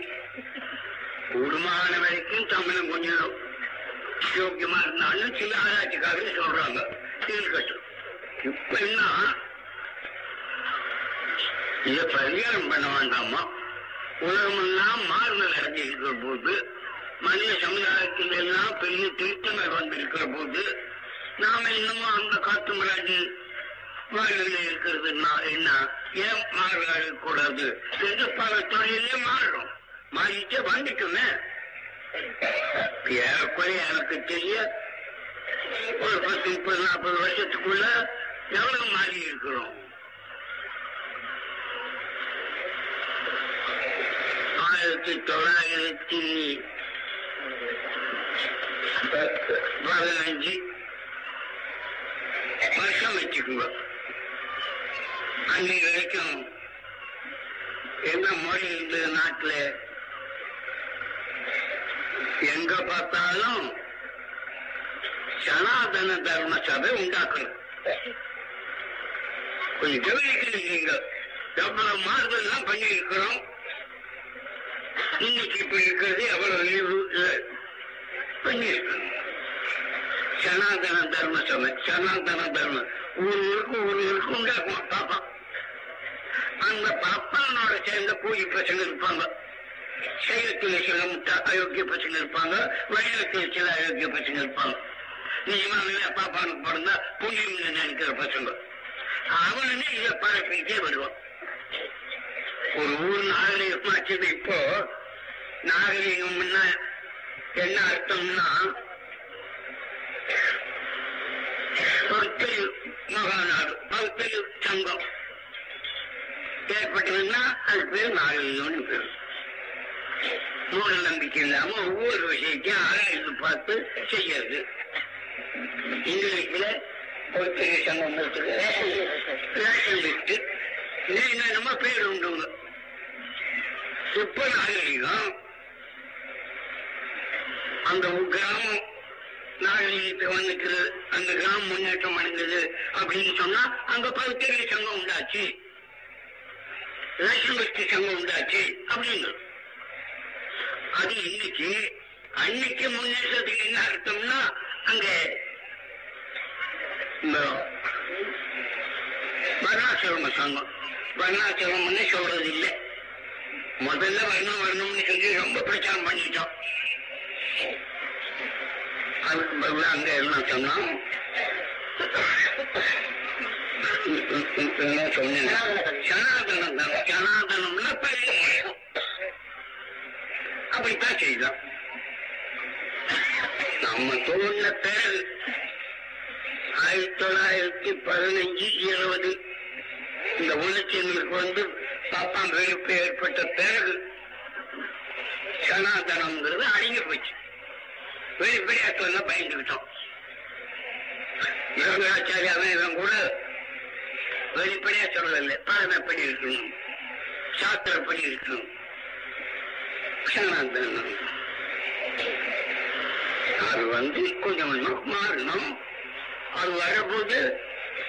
கூடுமான வரைக்கும் தமிழ் கொஞ்சம் யோக்கியமா இருந்தாலும் சில ஆராய்ச்சிக்காக சொல்றாங்க. இருக்கட்டும் இப்ப என்ன? இத பரிகாரம் பண்ண வேண்டாமா? உலகமெல்லாம் மாறுதல் அடைஞ்சிருக்கிற போது மனித சமுதாயத்தில் எல்லாம் பெரிய திருத்தங்கள் வந்திருக்கிற போது நாம இன்னமும் அந்த காத்து மிராஜி வாழ்வில் இருக்கிறதுனா என்ன? ஏன் மாறக்கூடாது கூடாது? என்று பல துறையிலே மாறும். மாறிட்டே வந்துட்டுமே. ஏறக்குறைய எனக்கு தெரிய ஒரு பத்து முப்பது நாற்பது வருஷத்துக்குள்ள எவ்வளவு மாறி இருக்கிறோம்? ஆயிரத்தி தொள்ளாயிரத்தி பதினஞ்சு வருஷம் வச்சுக்கோங்க. அன்னை வரைக்கும் என்ன மொழி இந்த நாட்டில்? எங்க பார்த்தாலும் சனாதன தர்ம சபை உண்டாக்கணும். கொஞ்சம் கவனிக்கிறீங்க எவ்வளவு மாறுதல் எல்லாம் பண்ணி இருக்கிறோம் இன்னைக்கு இப்படி இருக்கிறது எவ்வளவு லீவு பண்ணி சனாதன தர்ம சபை சனாதன தர்மம் ஊருக்கு ஊருக்கு உண்டாக்குவோம் பாப்பா. அந்த பாப்பானோட சேர்ந்த கூலி பசங்க இருப்பாங்க. சைவத்தில் சில முட்டா அயோக்கிய பசங்க இருப்பாங்க. வைரத்தில் சில அயோக்கிய பசங்க இருப்பாங்க. நிஜமாவே பாப்பானுக்கு பிறந்தா புண்ணியம் நினைக்கிற பசங்க அவனுமே இதை பரப்பிக்கிட்டே வருவான். ஒரு ஊர் நாகரிகமாச்சது இப்போ நாகரிகம்னா என்ன அர்த்தம்னா பகுத்தறிவு மகாநாடு பகுத்தறிவு சங்கம். ஏற்பட்டதுன்னா அது பேர் நாகரிகம்னு பேர். மூட நம்பிக்கை இல்லாம ஒவ்வொரு விஷயத்தையும் ஆராய்ந்து பார்த்து செய்யறது. இங்கிலீஷ்ல பகுத்தறிவு சங்கம் இருக்குது ரேஷன் லிஸ்ட் நம்ம பேர் உண்டுங்க இப்ப நாகரிகம் அந்த கிராமம் நாகரிகத்தை வந்துக்குது அந்த கிராமம் முன்னேற்றம் அடைந்தது அப்படின்னு சொன்னா அங்க பகுத்தறிவு சங்கம் உண்டாச்சு. லட்சுமி சங்கம் உண்டாச்சு அப்படின்னு. அது இன்னைக்கு அன்னைக்கு முன்னேற்றத்துக்கு என்ன அர்த்தம்னா அங்க வர்ணாசிரம சங்கம். வர்ணாசிரமம்னு சொல்றது இல்லை முதல்ல வரணும் வரணும்னு சொல்லி ரொம்ப பிரச்சாரம் பண்ணிட்டோம் அதுக்கு பதில் அங்க என்ன சொன்னோம் சொன்னேன்? சனாதனம் தான் சனாதனம்னா பெரிய அப்படித்தான் செய்தோம். நம்ம தோன்ற பிறகு ஆயிரத்தி தொள்ளாயிரத்தி பதினஞ்சு இருபது. இந்த உணர்ச்சிகளுக்கு வந்து பாப்பாம் வெறுப்பு ஏற்பட்ட பிறகு சனாதனம்ங்கிறது அடங்கி போச்சு. வெளிப்படையா சொல்ல பயந்துக்கிட்டோம். யோகாச்சாரியாவே இவன் கூட வெளிப்படையா சொல்லல பழமைப்படி இருக்கணும் சாஸ்திரப்படி இருக்கணும் சனாதனம். அது வந்து கொஞ்சம் கொஞ்சம் மாறணும். அது வரபோது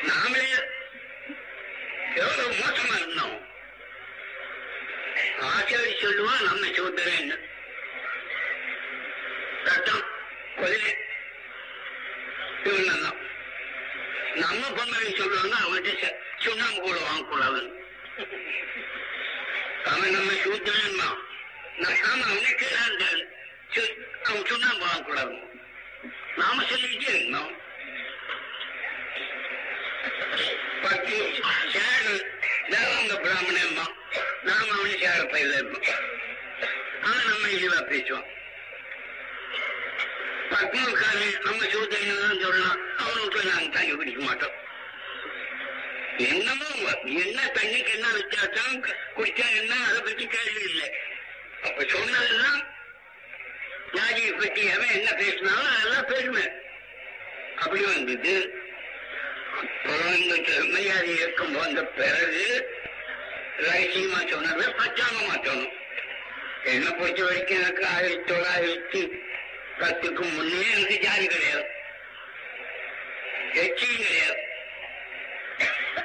நாமளே எவ்வளவு மோசமா இருந்தோம். ஆச்சாரி சொல்லுவான் நம்ம சூத்திரன்னு ரத்தம் கொலை இவன் தான் நம்ம பொம்மை சொல்லுவாங்க அவன்கிட்ட சுண்ணாம்பு கூட வாங்கக்கூடாதுன்னு. அவன் நம்ம சூத்திரன் தான் நாம அவனுக்கு அந்த அவன் சுண்ணாம்பு வாங்கக்கூடாது நாம சொல்லிக்கிட்டே இருந்தோம் பத்து சேரு. தேவாங்க பிராமணன் நாம அவனு சேர பயில இருப்போம் ஆனா நம்ம இழிவா பேசுவோம். பத்மக்காரி நம்ம சூத்திரன் தான் சொல்லலாம். அவனுக்கு நாங்க தண்ணி குடிக்க மாட்டோம். என்னமோ என்ன தண்ணிக்கு என்ன வித்தியாசம்? குடிச்சா என்ன? அதை பத்தி கேள்வி இல்லை. அப்ப சொன்னதெல்லாம் ஜாதியை பத்தி அவன் என்ன பேசினாலும் அதெல்லாம் பேசுவேன். அப்படி வந்தது. அப்புறம் இந்த இயக்கம் வந்த பிறகு ரகசியமா சொன்னதை பச்சாமமா சொன்னோம் என்னை பொறுத்த வரைக்கும் எனக்கு ஆயிரத்தி தொள்ளாயிரத்தி பத்துக்கு முன்னே எனக்கு ஜாதி கிடையாது. எச்சியும் கிடையாது.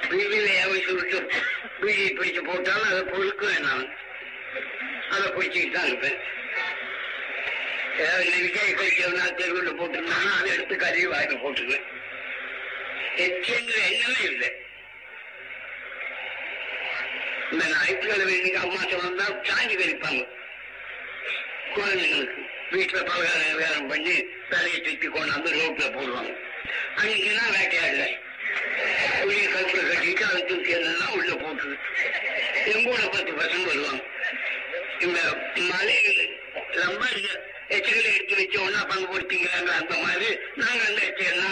பீதியில ஏவை சுருட்டு பிஜி பிடிச்சு போட்டாலும் அதை பொறுக்குவேன் நான் அதை பிடிச்சிக்கிட்டு தான் இருப்பேன். ஏதாவது இந்த விஜய் கழிச்சவனா தெருவில் போட்டிருந்தாங்கன்னா அதை எடுத்து கழுவி வாயில் போட்டுருவேன். எச்சங்கிற எண்ணமே இல்லை இந்த ஞாயிற்றுக்கிழமை இன்னைக்கு அம்மா சொன்னா சாஞ்சி கழிப்பாங்க குழந்தைங்களுக்கு வீட்டுல பலகாரம் வேறம் பண்ணி தலையை தூக்கி கொண்டாந்து ரோட்ல போடுவாங்க அன்னைக்கு வேட்டையாடல உரிய கருப்புல கட்டிட்டு அதை தூக்கி எல்லாம் உள்ள போட்டு எங்கூட பத்து பசங்க வருவாங்க இந்த மலை ரொம்ப எச்சகளை எடுத்து வச்சு ஒன்னா பங்கு போட்டீங்களாங்க அந்த மாதிரி நாங்க அந்த எச்செல்லாம்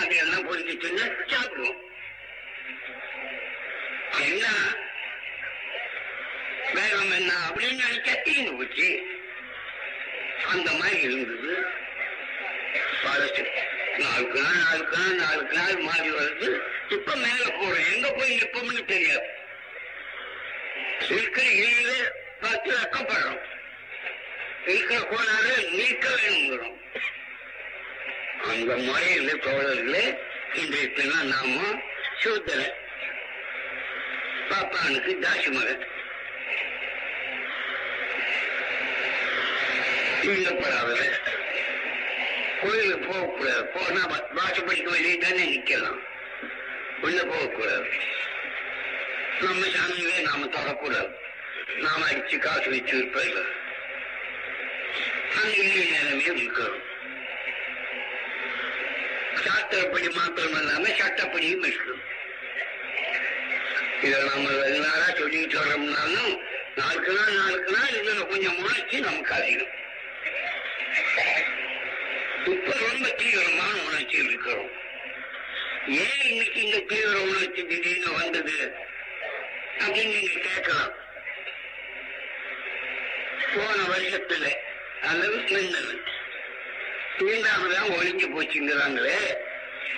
அதையெல்லாம் சாப்பிடுவோம் என்ன வேகம் என்ன அப்படின்னு நினைச்சா தீர்ந்து போச்சு அந்த மாதிரி இருந்தது பழசு நாளுக்கு நாள் நாளுக்கு நாள் நாளுக்கு நாள் மாறி வருது இப்ப மேல போறோம் எங்க போய் நிற்போம்னு தெரியாது இருக்கிற இழியில பார்த்து அக்கப்படுறோம் இருக்கிற கோளாறு நீக்க வேணுங்கிறோம் அந்த முறையில் தோழர்களே இன்றைய தினம் நாம சூத்தல பாப்பானுக்கு தாசி மகன். தீண்டப்படாதல கோயிலுக்கு போகக்கூடாது போனா வாசப்படிக்கு வெளியே தானே நிக்கலாம். உள்ள போகக்கூடாது நம்ம சாமியவே நாம தொடக்கூடாது. நாம அடிச்சு காசு வச்சு இருப்பது அந்த நிலைமையே இருக்கிறோம் சாஸ்திரப்படி மாத்திரம் இல்லாம சட்டப்படியும் இருக்கு. இதை நம்ம எல்லாரா சொல்லிட்டு வரோம்னாலும் நாளுக்கு நாள் நாளுக்கு நாள் இதுல கொஞ்சம் உணர்ச்சி நமக்கு அதிகம். இப்ப ரொம்ப தீவிரமான உணர்ச்சி இருக்கிறோம். ஏன் இன்னைக்கு இந்த தீவிர உணர்ச்சி திடீர்னு வந்தது அப்படின்னு நீங்க கேட்கலாம். போன வருஷத்துல அளவு நின்னது தீண்டாமதான் ஒழிஞ்சு போச்சுங்கிறாங்களே.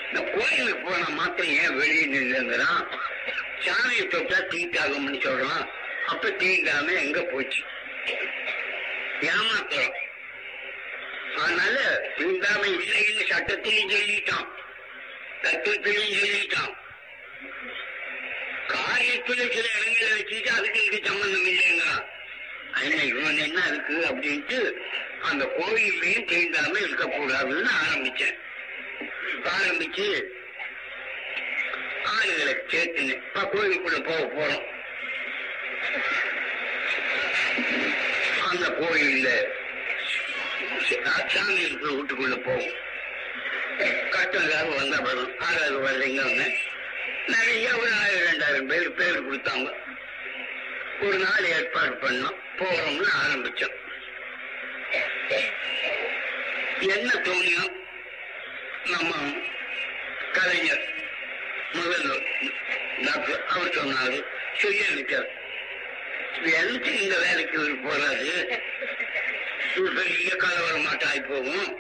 இந்த கோயிலுக்கு போன மாத்திரம் ஏன் வெளியே நின்றுங்கிறான் சாமியை தொட்டா தீட்டாகும்னு சொல்றான். அப்ப தீண்டாம எங்க போச்சு? ஏமாத்துறோம். அதனால தீண்டாம இல்லைன்னு சட்டத்திலையும் சொல்லிட்டான். தத்துவத்திலையும் சொல்லிட்டான். காரியத்துல சில இடங்களை வச்சுட்டு அதுக்கு இதுக்கு சம்பந்தம் இல்லைங்கிறான். என்ன இவன் என்ன இருக்கு அப்படின்ட்டு அந்த கோயிலையும் தீண்டாம இருக்கக்கூடாதுன்னு ஆரம்பிச்சேன். ஆரம்பிச்சு ஆளுகளை சேர்த்துனேன் இப்ப கோயிலுக்குள்ள போக போறோம். அந்த கோயில்ல சாமி இருக்கிற வீட்டுக்குள்ள போவோம். கட்டம் ஏதாவது வந்தா வரும் ஆறாவது வரலைங்க நிறைய ஒரு ஆயிரம் ரெண்டாயிரம் பேர் பேர் கொடுத்தாங்க. ஒரு நாள் ஏற்பாடு பண்ணோம் போறோம்னு ஆரம்பிச்சோம். என்ன தோணியோ? நம்ம கலைஞர் முதல்வர் டாக்டர் அவர் சொன்னாரு. செய்ய இருக்கார். எனக்கு இந்த வேலைக்கு போறாரு? பெரிய பெரிய ஆகி போகும்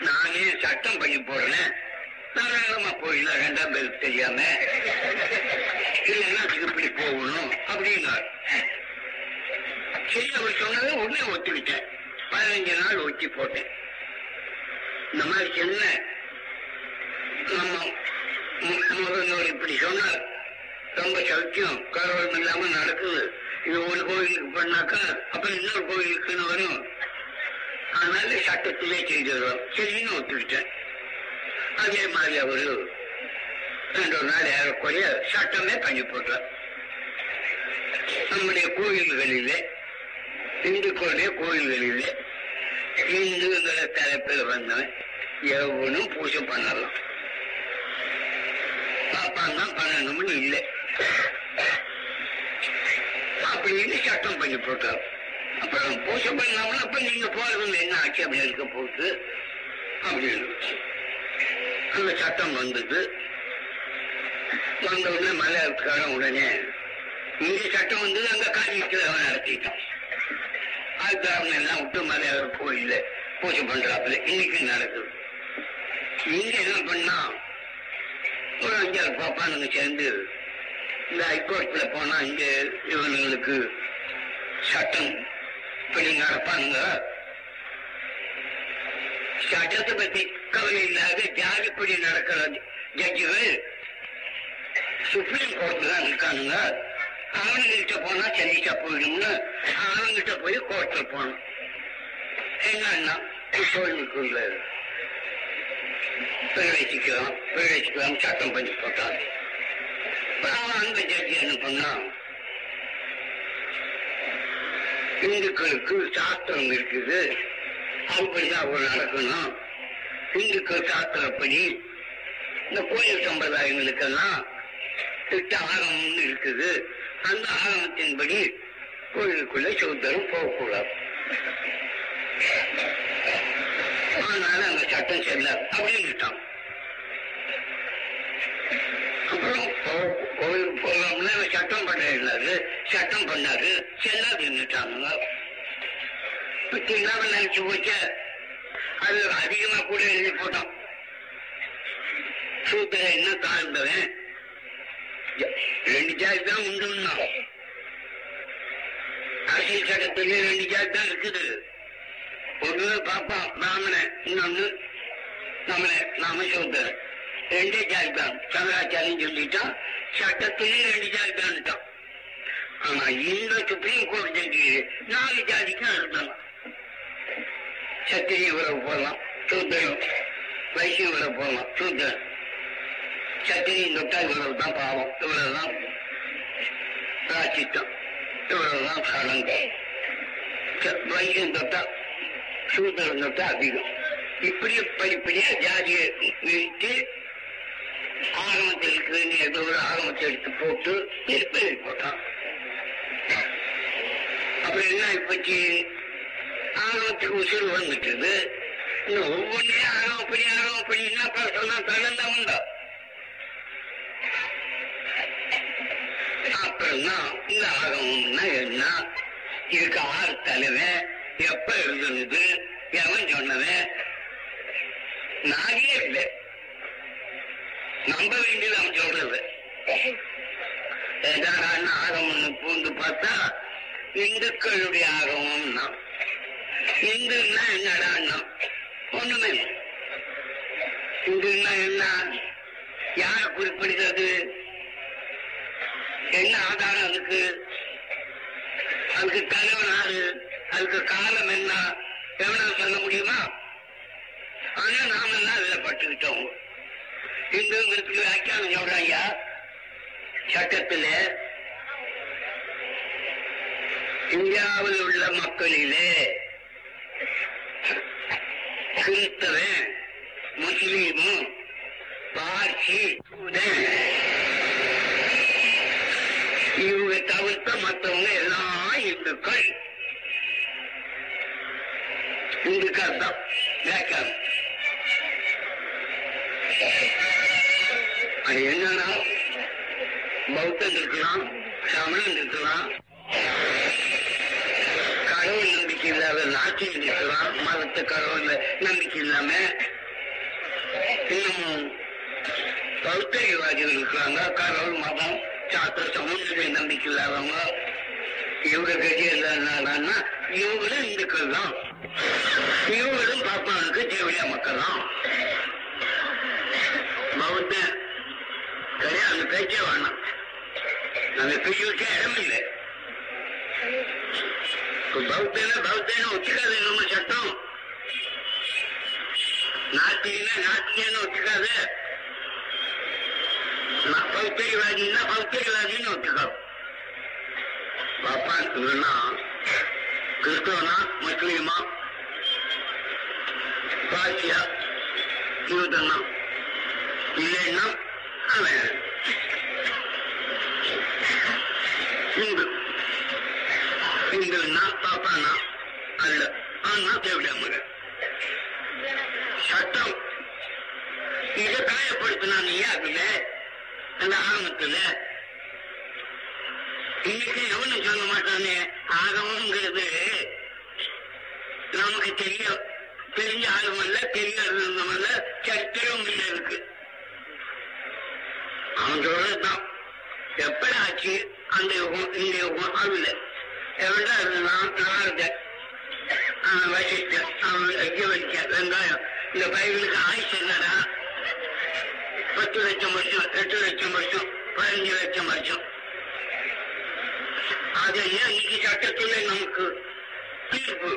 நானே சட்டம் பண்ணி போடுறேன். தாராளமா போயிடலாம். ரெண்டாம் பேருக்கு தெரியாம. இல்லைன்னா அதுக்கு இப்படி போகணும் அப்படின்னார். சரி அவர் சொன்னதை உடனே ஒத்துக்கிட்டேன். பதினஞ்சு நாள் ஒட்டி போட்டேன். இந்த மாதிரி சின்ன நம்ம முதல்வர் இப்படி சொன்னால் ரொம்ப சௌக்கியம். கலவரம் இல்லாம நடக்குது. இது ஒரு கோவிலுக்கு பண்ணாக்கா அப்புறம் இன்னொரு கோவிலுக்குன்னு வரும். அதனால சட்டத்திலே செய்திருவோம் சரின்னு ஒத்துக்கிட்டேன். அதே மாதிரி அவரு ரெண்டு ஒரு நாள் ஏறக்குறைய சட்டமே பண்ணி போட்டார். நம்முடைய கோயில்களிலே இந்துக்களுடைய கோயில்களிலே இந்துங்கிற தலைப்பில் வந்தவன் எவனும் பூஜை பண்ணலாம். பாப்பான் தான் பண்ணணும்னு இல்லை. அப்படின்னு சட்டம் பண்ணி போட்டார். அப்புறம் பூஜை பண்ணாமல் அப்ப நீங்க போறது என்ன ஆச்சு அப்படி இருக்க போகுது அப்படின்னு அந்த சட்டம் வந்தது. வந்த உடனே மலையாளத்துக்காரன் உடனே இங்க சட்டம் வந்தது அங்க காரியத்தில் அவன் நடத்திட்டான். அதுக்காரங்க எல்லாம் விட்டு மலையாள கோயில பூஜை பண்றாப்புல. இன்னைக்கு நடக்குது? இங்க என்ன பண்ணா? ஒரு அஞ்சாறு பாப்பானுங்க சேர்ந்து இந்த ஹைகோர்ட்ல போனா இங்க இவனுங்களுக்கு சட்டம் இப்படி நடப்பானுங்க சட்டத்தை பத்தி கவலை இல்லாத ஜாதிப்படி நடக்கிற ஜட்ஜுகள் சுப்ரீம் கோர்ட்ல தான் இருக்கானுங்க. அவனுங்கிட்ட போனா சென்னைக்கா போயிடும்னு அவன்கிட்ட போய் கோர்ட்ல போனோம். என்னன்னா கோயிலுக்குள்ள பிரவேசிக்கலாம் பிரவேசிக்கலாம் சட்டம் பண்ணி போட்டான் அவன் அந்த ஜட்ஜி என்ன பண்ணான் இந்துக்களுக்கு சாஸ்திரம் இருக்குது அப்படிதான் அவர் நடக்கணும். இந்துக்கள் சாஸ்திரப்படி இந்த கோயில் சம்பிரதாயங்களுக்கெல்லாம் திட்ட ஆகமம்னு இருக்குது. அந்த ஆகமத்தின்படி கோயிலுக்குள்ள சௌத்தரம் போகக்கூடாது. அதனால அந்த சட்டம் செல்லாது அப்படின்னுட்டான். அப்புறம் கோயிலுக்கு போகாமல சட்டம் பண்ணாரு. சட்டம் பண்ணாரு. செல்லா தின்னுட்டாங்க தின்னாம நினைச்சு போச்ச. அது அதிகமா கூட எழுதி போட்டோம் சூத்திர என்ன தாழ்ந்தவன் ரெண்டு ஜாதி தான் உண்டுன்னா அரசியல் சட்டத்திலே ரெண்டு ஜாதி தான் இருக்குது. ஒண்ணு பாப்பா பிராமண இன்னொன்னு நம்மள நாம சூத்திரன் ரெண்டே ஜாதி தான். சங்கராச்சாரியம் சொல்லிட்டான் சட்டத்திலே ரெண்டு ஜாதி தான்ட்டான் ஆனா இந்த சுப்ரீம் கோர்ட் ஜட்ஜி நாலு ஜாதிக்கு இருந்தாங்க சத்திரிய உறவு போடலாம் சூத்திரம் வைசிய உறவு போடலாம் சூத்திரம் சத்திரியின் தொட்டா இவ்வளவு தான் பாவம் இவ்வளவுதான் ராச்சித்தம் இவ்வளவுதான் சடங்கு வைசியம் தொட்டா சூத்திரம் தொட்டா அதிகம். இப்படி படிப்படியா ஜாதியை வீழ்த்தி ஆகமத்தில் இருக்குன்னு ஏதோ ஒரு ஆகமத்தை எடுத்து போட்டு எழுதி போட்டான் அப்புறம் என்ன இப்பச்சு ஆகமத்துக்கு உசுறு வந்துட்டது. இன்னும் ஒவ்வொன்றையும் ஆகமம் அப்படி என்ன பேசலாம் தகுந்த உண்டா அப்புறம்தான் இந்த ஆகமம்னா என்ன? இதுக்கு ஆறு தலைவன். எப்ப இருந்தது? எவன் சொன்னவன் நாகே இல்லை. நம்ப வேண்டியது அவன் சொல்றது. ஏதாவது ஆகமம்னு பூந்து பார்த்தா இந்துக்களுடைய ஆகமம்னா இந்துன்னா என்னடா ஒண்ணுமே இல்லை. இந்துன்னா என்ன? யார குறிப்பிடுகிறது? என்ன ஆதாரம் அதுக்கு? அதுக்கு தலைவன் ஆறு அதுக்கு காலம் என்ன? எவ்வளவு சொல்ல முடியுமா? ஆனா நாம எல்லாம் அதுல பட்டுக்கிட்டோம். இந்துங்களுக்கு வியாக்கியானம் சொல்றாங்க சட்டத்துல இந்தியாவில் உள்ள மக்களிலே கிறிஸ்தவன் முஸ்லீமும் பார்சி யூதன் இவங்க தவிர்த்த மற்றவங்க எல்லாம் இந்துக்கள். இந்துக்கள் தான். அது என்னன்னா பௌத்தம் இருக்கலாம் சமணன் இருக்கலாம் கடவுள் நம்பிக்கை இல்லாத நாட்டியம் இருக்கலாம் மதத்து கடவுள் நம்பிக்கை இல்லாம இன்னும் பௌத்தரிவாதிகள் இருக்கிறாங்க கடவுள் மதம் சாத்திர சமூக நம்பிக்கை இல்லாதவங்க இவங்க கட்சி என்னன்னா இவங்களும் இந்துக்கள் தான். இவங்களும் பாப்பாவுக்கு தேவையா மக்கள் தான். பௌத்த சரியா அந்த பேச்சே வேணாம். அந்த பேச்சுக்கே இடம் இல்லை. பௌத்தன பௌத்தன ஒத்துக்காது நம்ம சட்டம். நாத்திகனா நாத்திகன்னு ஒத்துக்காது. நான் பௌத்தரிவாதின்னா பௌத்தரிவாதின்னு ஒத்துக்கோ. பாப்பா இவனா கிறிஸ்தவனா முஸ்லீமா? பாசியா யூதனா? இல்லைன்னா அவன் இந்து. இந்துன்னா பாப்பானா? அல்ல. ஆனா தேவையா மகன். சட்டம். இதை காயப்படுத்தினாங்க அதுல? அந்த ஆகமத்துல இன்னைக்கு எவனும் சொல்ல மாட்டானே? ஆகமங்கிறது நமக்கு தெரியும். பெரிய ஆகமல்ல இல்ல சரித்திரம் இல்ல இருக்கு. அவன் சொல்றதுதான். எப்படி ஆச்சு? அந்த யுகம் இந்த யுகம் அதுல எவ்வளோ இருந்தான் நாரத அவன் வசிஷ்ட அவன் வைக்க வைக்க வெங்காயம். இந்த பைபிளுக்கு ஆயுஷ் என்னடா? பத்து லட்சம் வருஷம் எட்டு லட்சம் வருஷம் பதினஞ்சு லட்சம் வருஷம் அது ஏன் இன்னைக்கு சட்டத்துல நமக்கு தீர்ப்பு?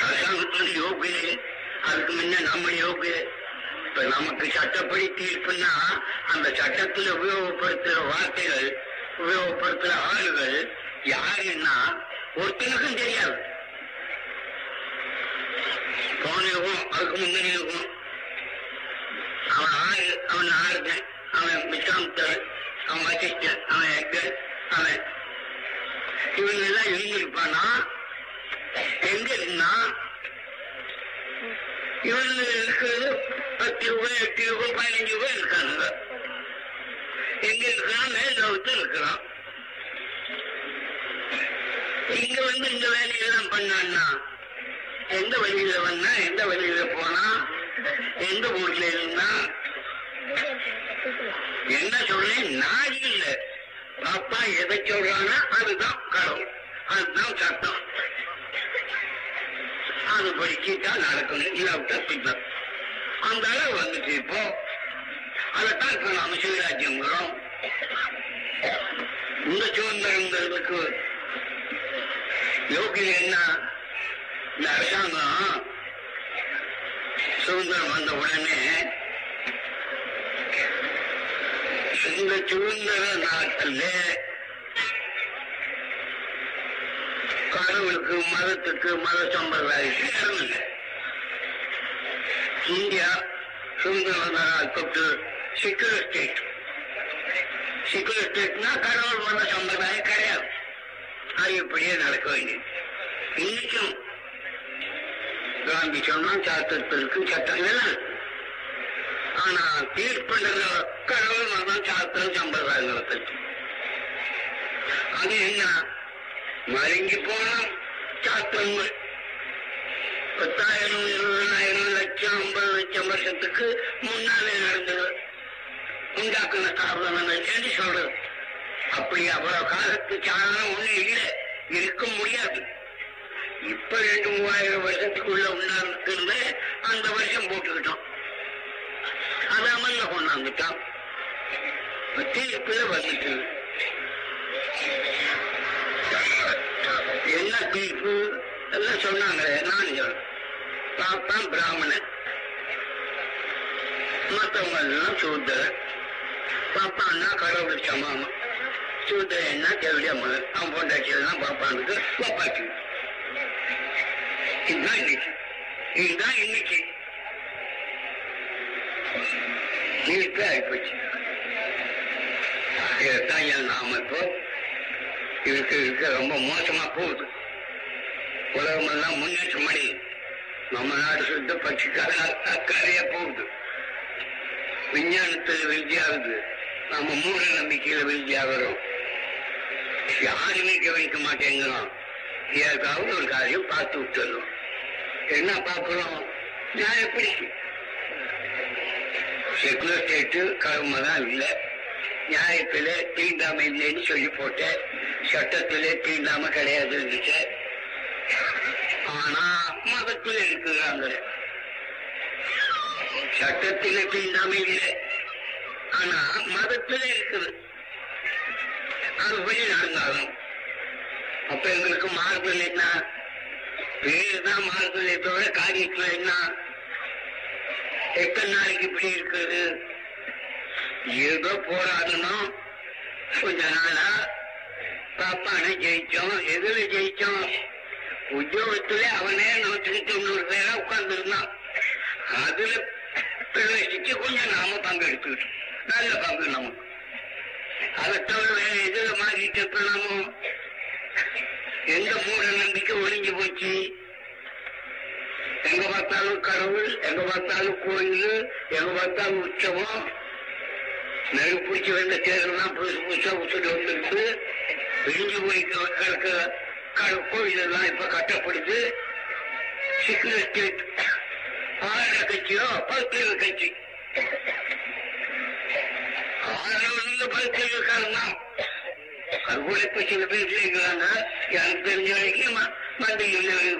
அரசாங்கத்தோட யோகியது அதுக்கு முன்ன நம்ம யோகியது இப்ப நமக்கு சட்டப்படி தீர்ப்புன்னா அந்த சட்டத்துல உபயோகப்படுத்துற வார்த்தைகள் உபயோகப்படுத்துற ஆளுகள் யாருன்னா ஒருத்தனுக்கும் தெரியாது. போன யுகம் அதுக்கு முந்தின யுகம். அவன் ஆறு அவன் ஆறுதன் அவன் விக்ராம்தர் அவன் வசிஷ்டர் அவன் எக்கர் அவன். இவங்க எல்லாம் இருந்திருப்பானா எங்க இருந்தா? இவங்க இருக்கிறது பத்து ரூபாய் எட்டு ரூபாய் பதினஞ்சு ரூபாய் இருக்காங்க. எங்க இருக்கிறான்? மேல் லோகத்தில் இருக்கிறான். இங்க வந்து இந்த வேலையெல்லாம் பண்ணான்னா எந்த வழியில வந்தா எந்த வழியில போனா எந்த ஊர்ல இருந்தா என்ன சொல்றேன் நாய் இல்ல. அப்பா எதை சொல்றானா அதுதான் கடவுள். அதுதான் சட்டம். அது படிச்சுட்டா நடக்கணும். இல்லாவிட்டா பின்னர் அந்த அளவு வந்துச்சு இப்போ. அதைத்தான் இப்ப நாம சிவராஜ்யங்கிறோம் இந்த சுதந்திரங்கிறதுக்கு யோகியம் என்ன இந்த அரசாங்கம் சுதந்திரம் வந்த உடனே இந்த சுதந்திர நாட்டில் கடவுளுக்கு மதத்துக்கு மத சம்பிரதாயத்துக்கு இடம் இந்தியா சுதந்திரம் வந்த நாள் தொட்டு செக்குலர் ஸ்டேட் செக்குலர் ஸ்டேட்னா கடவுள் மத சம்பிரதாயம் கிடையாது. அது இப்படியே நடக்க வேண்டியது. இன்னைக்கும் காந்தி சொன்னான் சாஸ்திரத்திற்கு சட்டம் இதெல்லாம் ஆனா தீர்ப்புன்றது கடவுள் மதம் சாத்திரம் சம்பிரதாயங்களை பற்றி அது என்ன? மருங்கி போன சாஸ்திரங்கள் பத்தாயிரம் இருபதாயிரம் லட்சம் ஐம்பது லட்சம் வருஷத்துக்கு முன்னாலே நடந்தது. உண்டாக்குன சாதனங்கள் என்று சொல்றது. அப்படி அவ்வளவு காலத்து சாதனம் ஒண்ணு இல்லை. இருக்க முடியாது. இப்ப ரெண்டு மூவாயிரம் வருஷத்துக்குள்ள உண்டாக்குறது அந்த வருஷம் போட்டுக்கிட்டோம். அது அமல்ல கொண்டாந்துட்டான் தீர்ப்புல வந்துட்டு. என்ன தீர்ப்பு எல்லாம் சொன்னாங்களே நான் சொல்றேன் பாப்பான் பிராமணன். மற்றவங்க எல்லாம் சூத்திரன் பாப்பான்னா கடவுள் சமானம் என்ன கேள்வி மகன் அவன் பொண்டாட்சி எல்லாம் பாப்பானுக்கு பாப்பாட்டி இதுதான் இன்னைக்கு இதுதான் இன்னைக்கு. தீர்ப்பு ஆகிப்போச்சு இதைத்தான் என் நாம இப்போ இதுக்கு இருக்க. ரொம்ப மோசமா போகுது. உலகமெல்லாம் முன்னேற்றம் அடி. நம்ம நாடு சுத்த பட்சிக்கார அக்கறையா போகுது. விஞ்ஞானத்தில் வீழ்ச்சியாகுது நம்ம மூட நம்பிக்கையில வீழ்ச்சியாகிறோம் யாருமே கவனிக்க மாட்டேங்கிறோம். ஏற்காவது ஒரு காரியம் பார்த்து விட்டுறோம். என்ன பார்க்கிறோம் நான் எப்படி? செக்குலர் ஸ்டேட்டு கடமை தான் இல்லை. நியாயத்தில் தீண்டாமை இல்லைன்னு சொல்லி போட்டேன். சட்டத்திலே தீண்டாம கிடையாது இருந்துச்சு ஆனா மதத்தில் இருக்கிறாங்க சட்டத்திலே தீண்டாமை இல்லை. ஆனா மதத்தில் இருக்குது. அது வழி நடந்தாலும் அப்ப எங்களுக்கு மாறுதல் என்ன பேர் மாறுதல் தவிர காரியத்துல என்ன? எத்தனை நாளைக்கு இப்படி இருக்குது? ஏதோ போராடணும். கொஞ்ச நாளா பாப்பான ஜெயிச்சோம். எதுல ஜெயிச்சோம். உத்தியோகத்துல அவனே நூற்றுக்கு தொண்ணூறு பேரா உட்கார்ந்து இருந்தான் அதுல பிரவேசிச்சு கொஞ்சம் நாம பங்கெடுத்துக்கிட்டோம் நல்ல பங்கு நமக்கு. அதை தவிர வேற எதுல மாறிட்டு இருக்கலாமோ எந்த மூட நம்பிக்கை ஒளிஞ்சு போச்சு? எங்க பார்த்தாலும் கடவுள் எங்க பார்த்தாலும் கோயில் எங்க பார்த்தாலும் உற்சவம். நெருப்பு பிடிச்சி வந்த தேர்தலாம் புதுசு புதுசா உச்சுட்டு வந்துருக்கு விழிஞ்சு போய் கிடக்க கோயில் எல்லாம் இப்ப கட்டப்படுது. சிக்கல் ஸ்டேட் ஆளுநர் கட்சியோ பல்கலை கட்சி. ஆளுநர் பல்கலை தான் அது சில பேர் செய்கிறாங்க எனக்கு தெரிஞ்ச வரைக்கும் ம-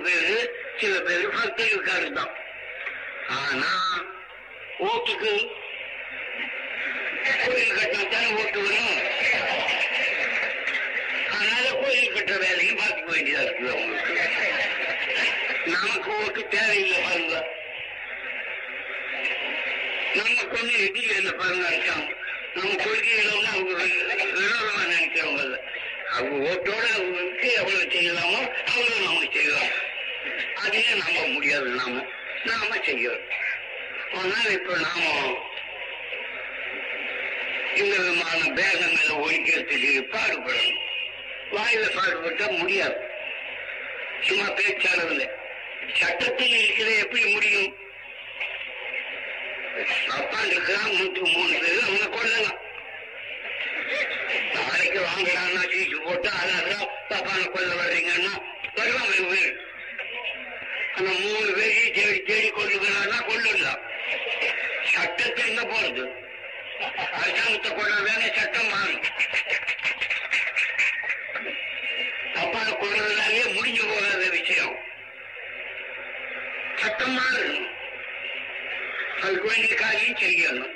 பேரு சில பேர் பக்தர்களுக்காரு தான் ஆனா ஓட்டுக்கு. கோயில் கட்டினாத்தானே ஓட்டு வரும் அதனால கோயில் கட்டுற வேலையும் பார்த்துக்க வேண்டியதா இருக்குது அவங்களுக்கு நமக்கு ஓட்டு தேவையில்லை பாருங்க நமக்கு ஒண்ணு எதிரி இல்லை பாருங்க இருக்காங்க நம்ம கொள்கைகளை வந்து அவங்க வி- விரோதமா நினைக்கிறவங்க இல்ல அவங்க ஓட்டோட அவங்களுக்கு எவ்வளவு செய்யலாமோ? அவ்வளவு நம்ம செய்யலாம். அதையே நம்ப முடியாது நாம. நாம செய்யறோம். ஆனால் இப்ப நாம இந்த விதமான பேதங்களை ஒழிக்கிறதுக்கு பாடுபடணும். வாயில பாடுபட்டா முடியாது. சும்மா பேச்சாளர்ல. சட்டத்தில் இருக்கிற எப்படி முடியும்? அப்பா இருக்கிறான் நூற்றுக்கு மூணு பேர் அவனை கொள்ளலாம் நாளைக்கு வாங்கலாம்னா சீட்டு போட்டு அது அதான் பாப்பான கொல்ல வர்றீங்கன்னா வருவாங்க வெகு பேர் அந்த மூணு பேரையும் தேடி தேடி கொள்ளுகிறான்னா கொள்ளுடலாம் சட்டத்தை எங்க போறது? அரசாங்கத்தை கொள்ள வேணும் சட்டம் மாறும் தப்பான கொள்றதுனாலே முடிஞ்சு போகாத விஷயம். சட்டம் மாறணும் அதுக்கு வேண்டிய காரியம் செய்யணும்.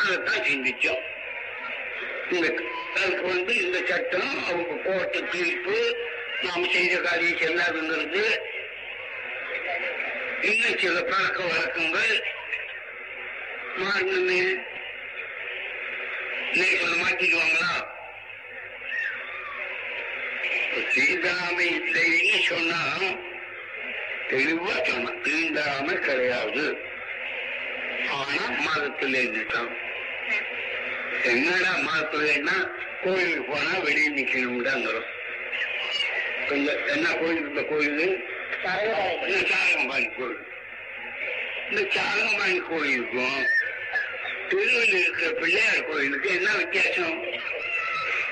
அதைத்தான் சிந்திச்சோம். அதுக்கு வந்து இந்த சட்டம் அவங்க கோர்ட்டு தீர்ப்பு நாம் செய்த காரியம் செல்லாதுங்கிறது இன்னும் சில பழக்க வழக்கங்கள். மாறணுமே சொல்ல மாட்டிக்குவாங்களா தீண்டாமை இல்லைன்னு சொன்னா தெளிவா சொன்ன தீண்டாமை கிடையாது. ஆனா மதத்தில் இருந்துட்டான் என்னடா மதத்துலன்னா கோயிலுக்கு போனா வெளியே நிக்கணும்டாங்கிறோம் என்ன கோயில் இந்த கோயில்? சாரகம்பாணி கோயில். இந்த சாரகம்பாணி கோயிலுக்கும் திருவள்ளில் இருக்கிற பிள்ளையார் கோயிலுக்கு என்ன வித்தியாசம்?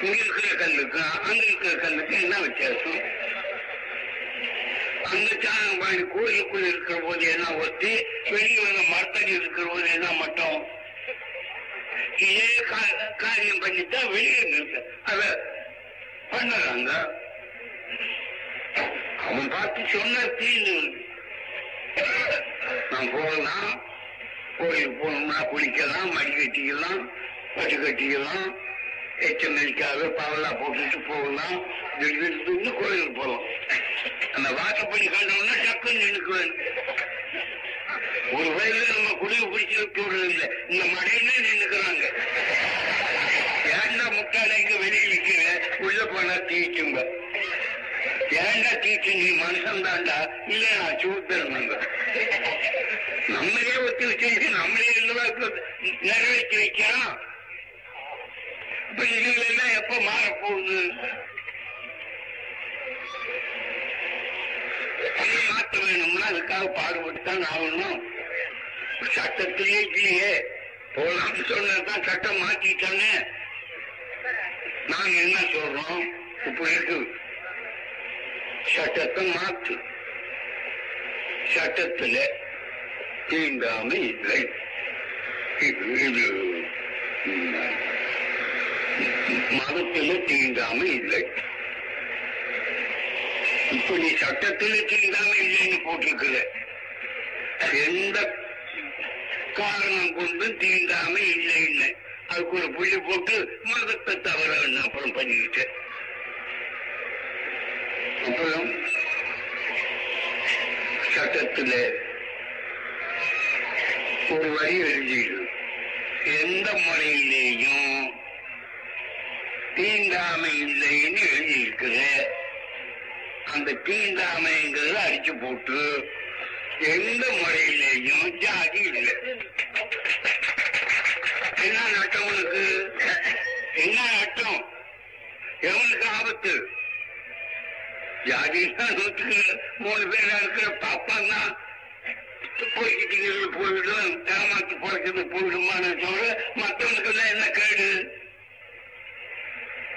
இங்க இருக்கிற கல்லுக்கும் அங்க இருக்கிற கல்லுக்கும் என்ன வித்தியாசம்? அந்த சாரகம்பாணி கோயிலுக்குள்ள இருக்கிற போது என்ன ஒத்தி வெளியே மரத்தடி இருக்கிற போது என்ன மட்டும்? இதே காரியம் பண்ணிட்டா வெளியே நிறுத்த. அத பண்ணலாங்க அவன் பார்த்து சொன்ன தீர்ந்து நான் போகலாம். கோயிலுக்கு போகணும்னா குளிக்கலாம் மடி கட்டிக்கலாம் பட்டு கட்டிக்கலாம். எச்சம் நெல்லிக்காக பாவலா போட்டுட்டு போகலாம். திடீர்னு கோயிலுக்கு போகலாம். அந்த வாசப்படி கண்டவுடனே டக்குன்னு நின்னுக்குவேன் ஒரு வயதுல நம்ம குடிவு குடிச்சு விடுறது இந்த மடையில நின்னுக்கிறாங்க. ஏன்டா முட்டாள இங்க வெளியே நிக்கிற உள்ள போனா தீச்சுங்க ஏன்டா தீச்சு நீ மனுஷன் தாண்டா இல்ல நான் சூத்தருங்க நம்மளே ஒத்தி வச்சு நம்மளே இல்லவா நிறைவேற்றி வைக்கிறோம் இப்ப இதுல எல்லாம் எப்ப மாறப்போகுது? மாற்ற வேணும்னா அதுக்காக பாடுபட்டு தான் ஆகணும். சட்டத்திலேயே இல்லையே. போலாம்னு சொன்னதான் சட்டம் மாத்திட்டாங்க நாங்க என்ன சொல்றோம்? இப்படி இருக்கு. சட்டத்தை மாற்று சட்டத்துல தீண்டாமை இல்லை. இது இது மதத்துல தீண்டாமை இல்லை. இப்ப நீ சட்டத்துல தீண்டாமை இல்லைன்னு போட்டிருக்கிற. எந்த காரணம் கொண்டு தீண்டாமை இல்லைன்னு அதுக்கு ஒரு புள்ளி போட்டு மதத்தை தவிர அப்புறம் பண்ணிக்கிட்டேன். அப்புறம் சட்டத்துல ஒரு வரி எழுதிடு எந்த முறையிலேயும் தீண்டாமை இல்லைன்னு எழுதியிருக்கிற அந்த தீண்டாமைங்கிறத அடிச்சு போட்டு எந்த முறையிலேயும் ஜாதி இல்லை. என்ன நட்டம் உனக்கு? என்ன நட்டம்? எவனுக்கு ஆபத்து? ஜாதினா நூற்றுக்கு மூணு பேரா இருக்கிற பாப்பான்னா போய்கிட்டீங்க போயிடும் ஏமாத்து பிறக்கிறது போயிடுமான சொல்ற மற்றவனுக்கு எல்லாம் என்ன கேடு?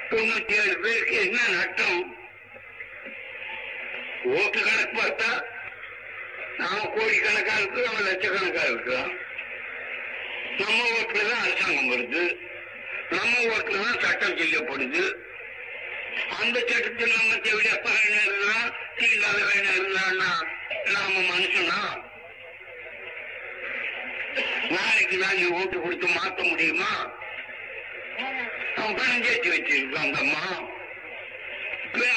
தொண்ணூத்தி ஏழு பேருக்கு என்ன நட்டம்? ஓட்டு கணக்கு பார்த்தா நாம கோடிக்கணக்கா இருக்கு அவன் லட்சக்கணக்கா இருக்கிறான் நம்ம ஓட்டுல தான் அரசாங்கம் வருது. நம்ம ஓட்டுல தான் சட்டம் செய்யப்படுது. அந்த சட்டத்தில் நம்ம தேவையா எப்ப வேணா இருக்கலாம் தீண்டாத வேணா இருந்தான்னா நாம மனுஷனா? நாளைக்கு தான் நீ ஓட்டு கொடுத்து மாத்த முடியுமா? அவன் பணம் சேர்த்து வச்சிருக்கான் அந்த அம்மா.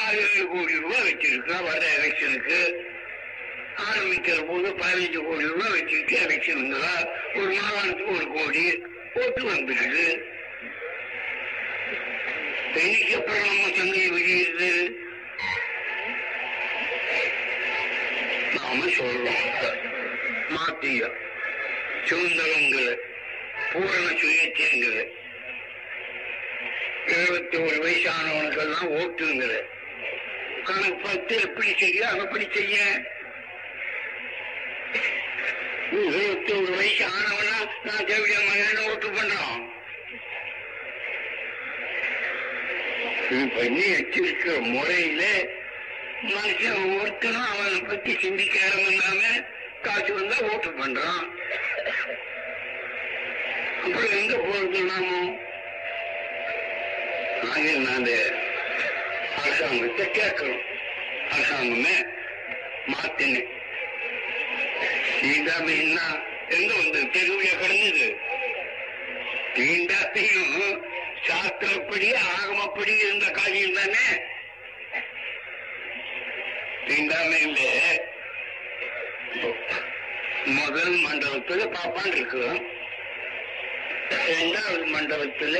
ஆயிரம் கோடி ரூபாய் வச்சிருக்கா வர எலெக்ஷனுக்கு ஆரம்பிக்கிற போது பதினஞ்சு கோடி ரூபாய் வச்சிருக்கு இருந்ததா ஒரு மாகாணத்துக்கு ஒரு கோடி ஓட்டு வந்துடுது. இன்னைக்கு அப்புறம் நம்ம சந்தையை வெளியிடுது நாம சொல்றோம். மாத்திய சுதந்திரங்கிற பூரண சுயேட்சைங்கிற இருபத்தி ஒரு வயசானவனுக்கெல்லாம் ஓட்டுங்கிற. கணக்கு பார்த்து எப்படி செய்ய அப்படி செய்ய? இருபத்தி ஒரு வயசு ஆனவனா நான் தேவையா மகன் ஓட்டு பண்றான். பண்ணி வச்சிருக்கிற முறையில மனுஷன் ஒருத்தனும் அவனை பத்தி சிந்திக்க இல்லாம காசு வந்தா ஓட்டு பண்றான். அப்புறம் எங்க போறது நாமோ? ஆக நான் அரசாங்கத்தை கேட்கணும். அரசாங்கமே மாத்தினேன். தீண்டாமைன்னா எங்க வந்து? தெருவில கிடந்தது. தீண்டாத்தையும் சாஸ்திரப்படி ஆகமப்படி இருந்த காரியம் தானே? தீண்டாமையில முதல் மண்டபத்துல பாப்பான் இருக்கு இரண்டாவது மண்டபத்துல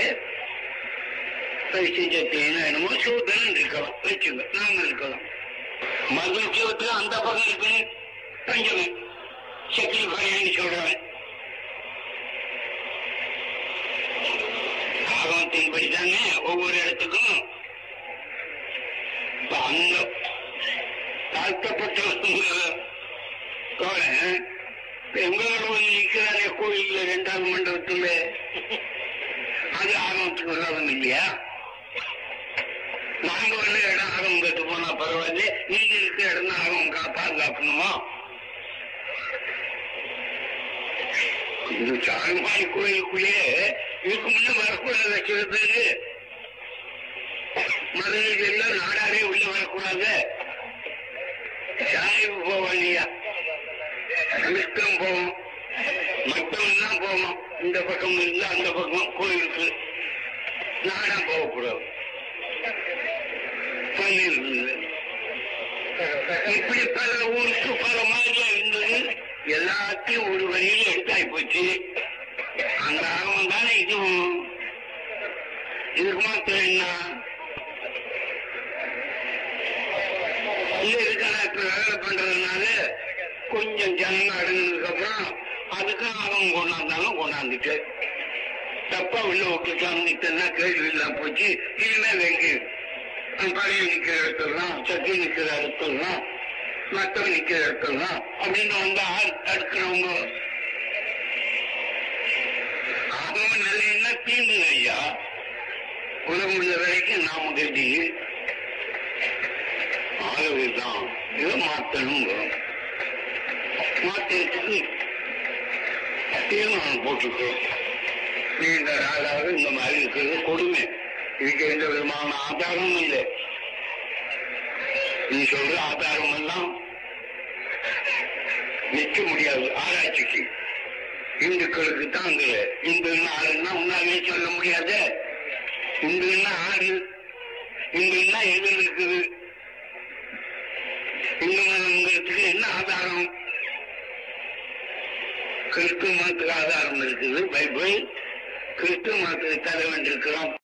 பரிசுத்தேன்னு என்னமோ சூதரன் இருக்கலாம். வச்சுங்க நாம இருக்கலாம். மகிழ்ச்சியத்துல அந்த பக்கம் இருக்கு. பஞ்சமே. சக்தி பையன் சொல்றவன். ஆகமத்தின்படி தானே ஒவ்வொரு இடத்துக்கும் அங்க தாழ்த்தப்பட்டவங்க எங்களோட வந்து நிற்கிறாரே கோயில்ல இரண்டாவது மண்டபத்துல? அது ஆகமத்துக்கு விரோதம் இல்லையா? நாங்க வந்து இடம் ஆகம் கட்டு போனா பரவாயில்ல. நீங்க இருக்கிற இடம் தான் ஆகம் பாதுகாக்கணுமா இந்த சாருமாய் கோயிலுக்குள்ளே இதுக்கு முன்ன வரக்கூடாது சில பேரு எல்லாம் நாடாரே உள்ள வரக்கூடாது. சாய்வு போவோம் இல்லையா? மிஸ்கம் போவோம். மற்றவெல்லாம் போவோம். இந்த பக்கம் இருந்து அந்த பக்கம் கோயிலுக்கு நாடா போகக்கூடாது. பண்ணியிருந்தது இப்படி பல ஊருக்கு பல மாதிரியா இருந்தது. எல்லாத்தையும் ஒரு வரியில எடுத்தாய் போச்சு. அந்த ஆர்வம் தானே இதுவும்? இதுக்கு மாத்திரம் என்ன? இல்ல இதுக்கான இப்ப வேலை பண்றதுனால கொஞ்சம் ஜனம் அடங்கினதுக்கு அப்புறம் அதுக்கு அவங்க கொண்டாந்தாலும் கொண்டாந்துட்டு தப்பா உள்ள விட்டுட்டாங்க கேள்வி எல்லாம் போச்சு. இனிமேல் எங்க? பழைய நிக்கிற இடத்துலாம் சட்டி நிக்கிற இடத்துலாம் மத்தவங்க நிக்கிற அப்படின்னு வந்து ஆள் தடுக்கிறவங்க ஆகவும் நல்ல என்ன தீண்டுங்க ஐயா. உலக முடிஞ்ச வரைக்கும் நாம கட்டி ஆகவேதான். இதை மாத்தணும் மாத்திரத்துக்கு தீர்மானம் போட்டுக்கிறோம் நீண்ட நாளாக இந்த மாதிரி இருக்கிறது கொடுமை. இதுக்கு எந்த விதமான ஆதாரமும் இல்லை. நீ சொல்ற ஆதாரம் எல்லாம் நிற்க முடியாது ஆராய்ச்சிக்கு. இந்துக்களுக்கு தான் அங்க இந்துன்னா ஆறுன்னா உன்னாலே சொல்ல முடியாது? இந்துன்னா ஆறு? இந்துன்னா எது இருக்குது? இந்து மதங்கிறதுக்கு என்ன ஆதாரம்? கிறிஸ்துவ மதத்துக்கு ஆதாரம் இருக்குது. பைபிள். கிறிஸ்துவ மதத்துக்கு தர வேண்டியிருக்கிறோம்.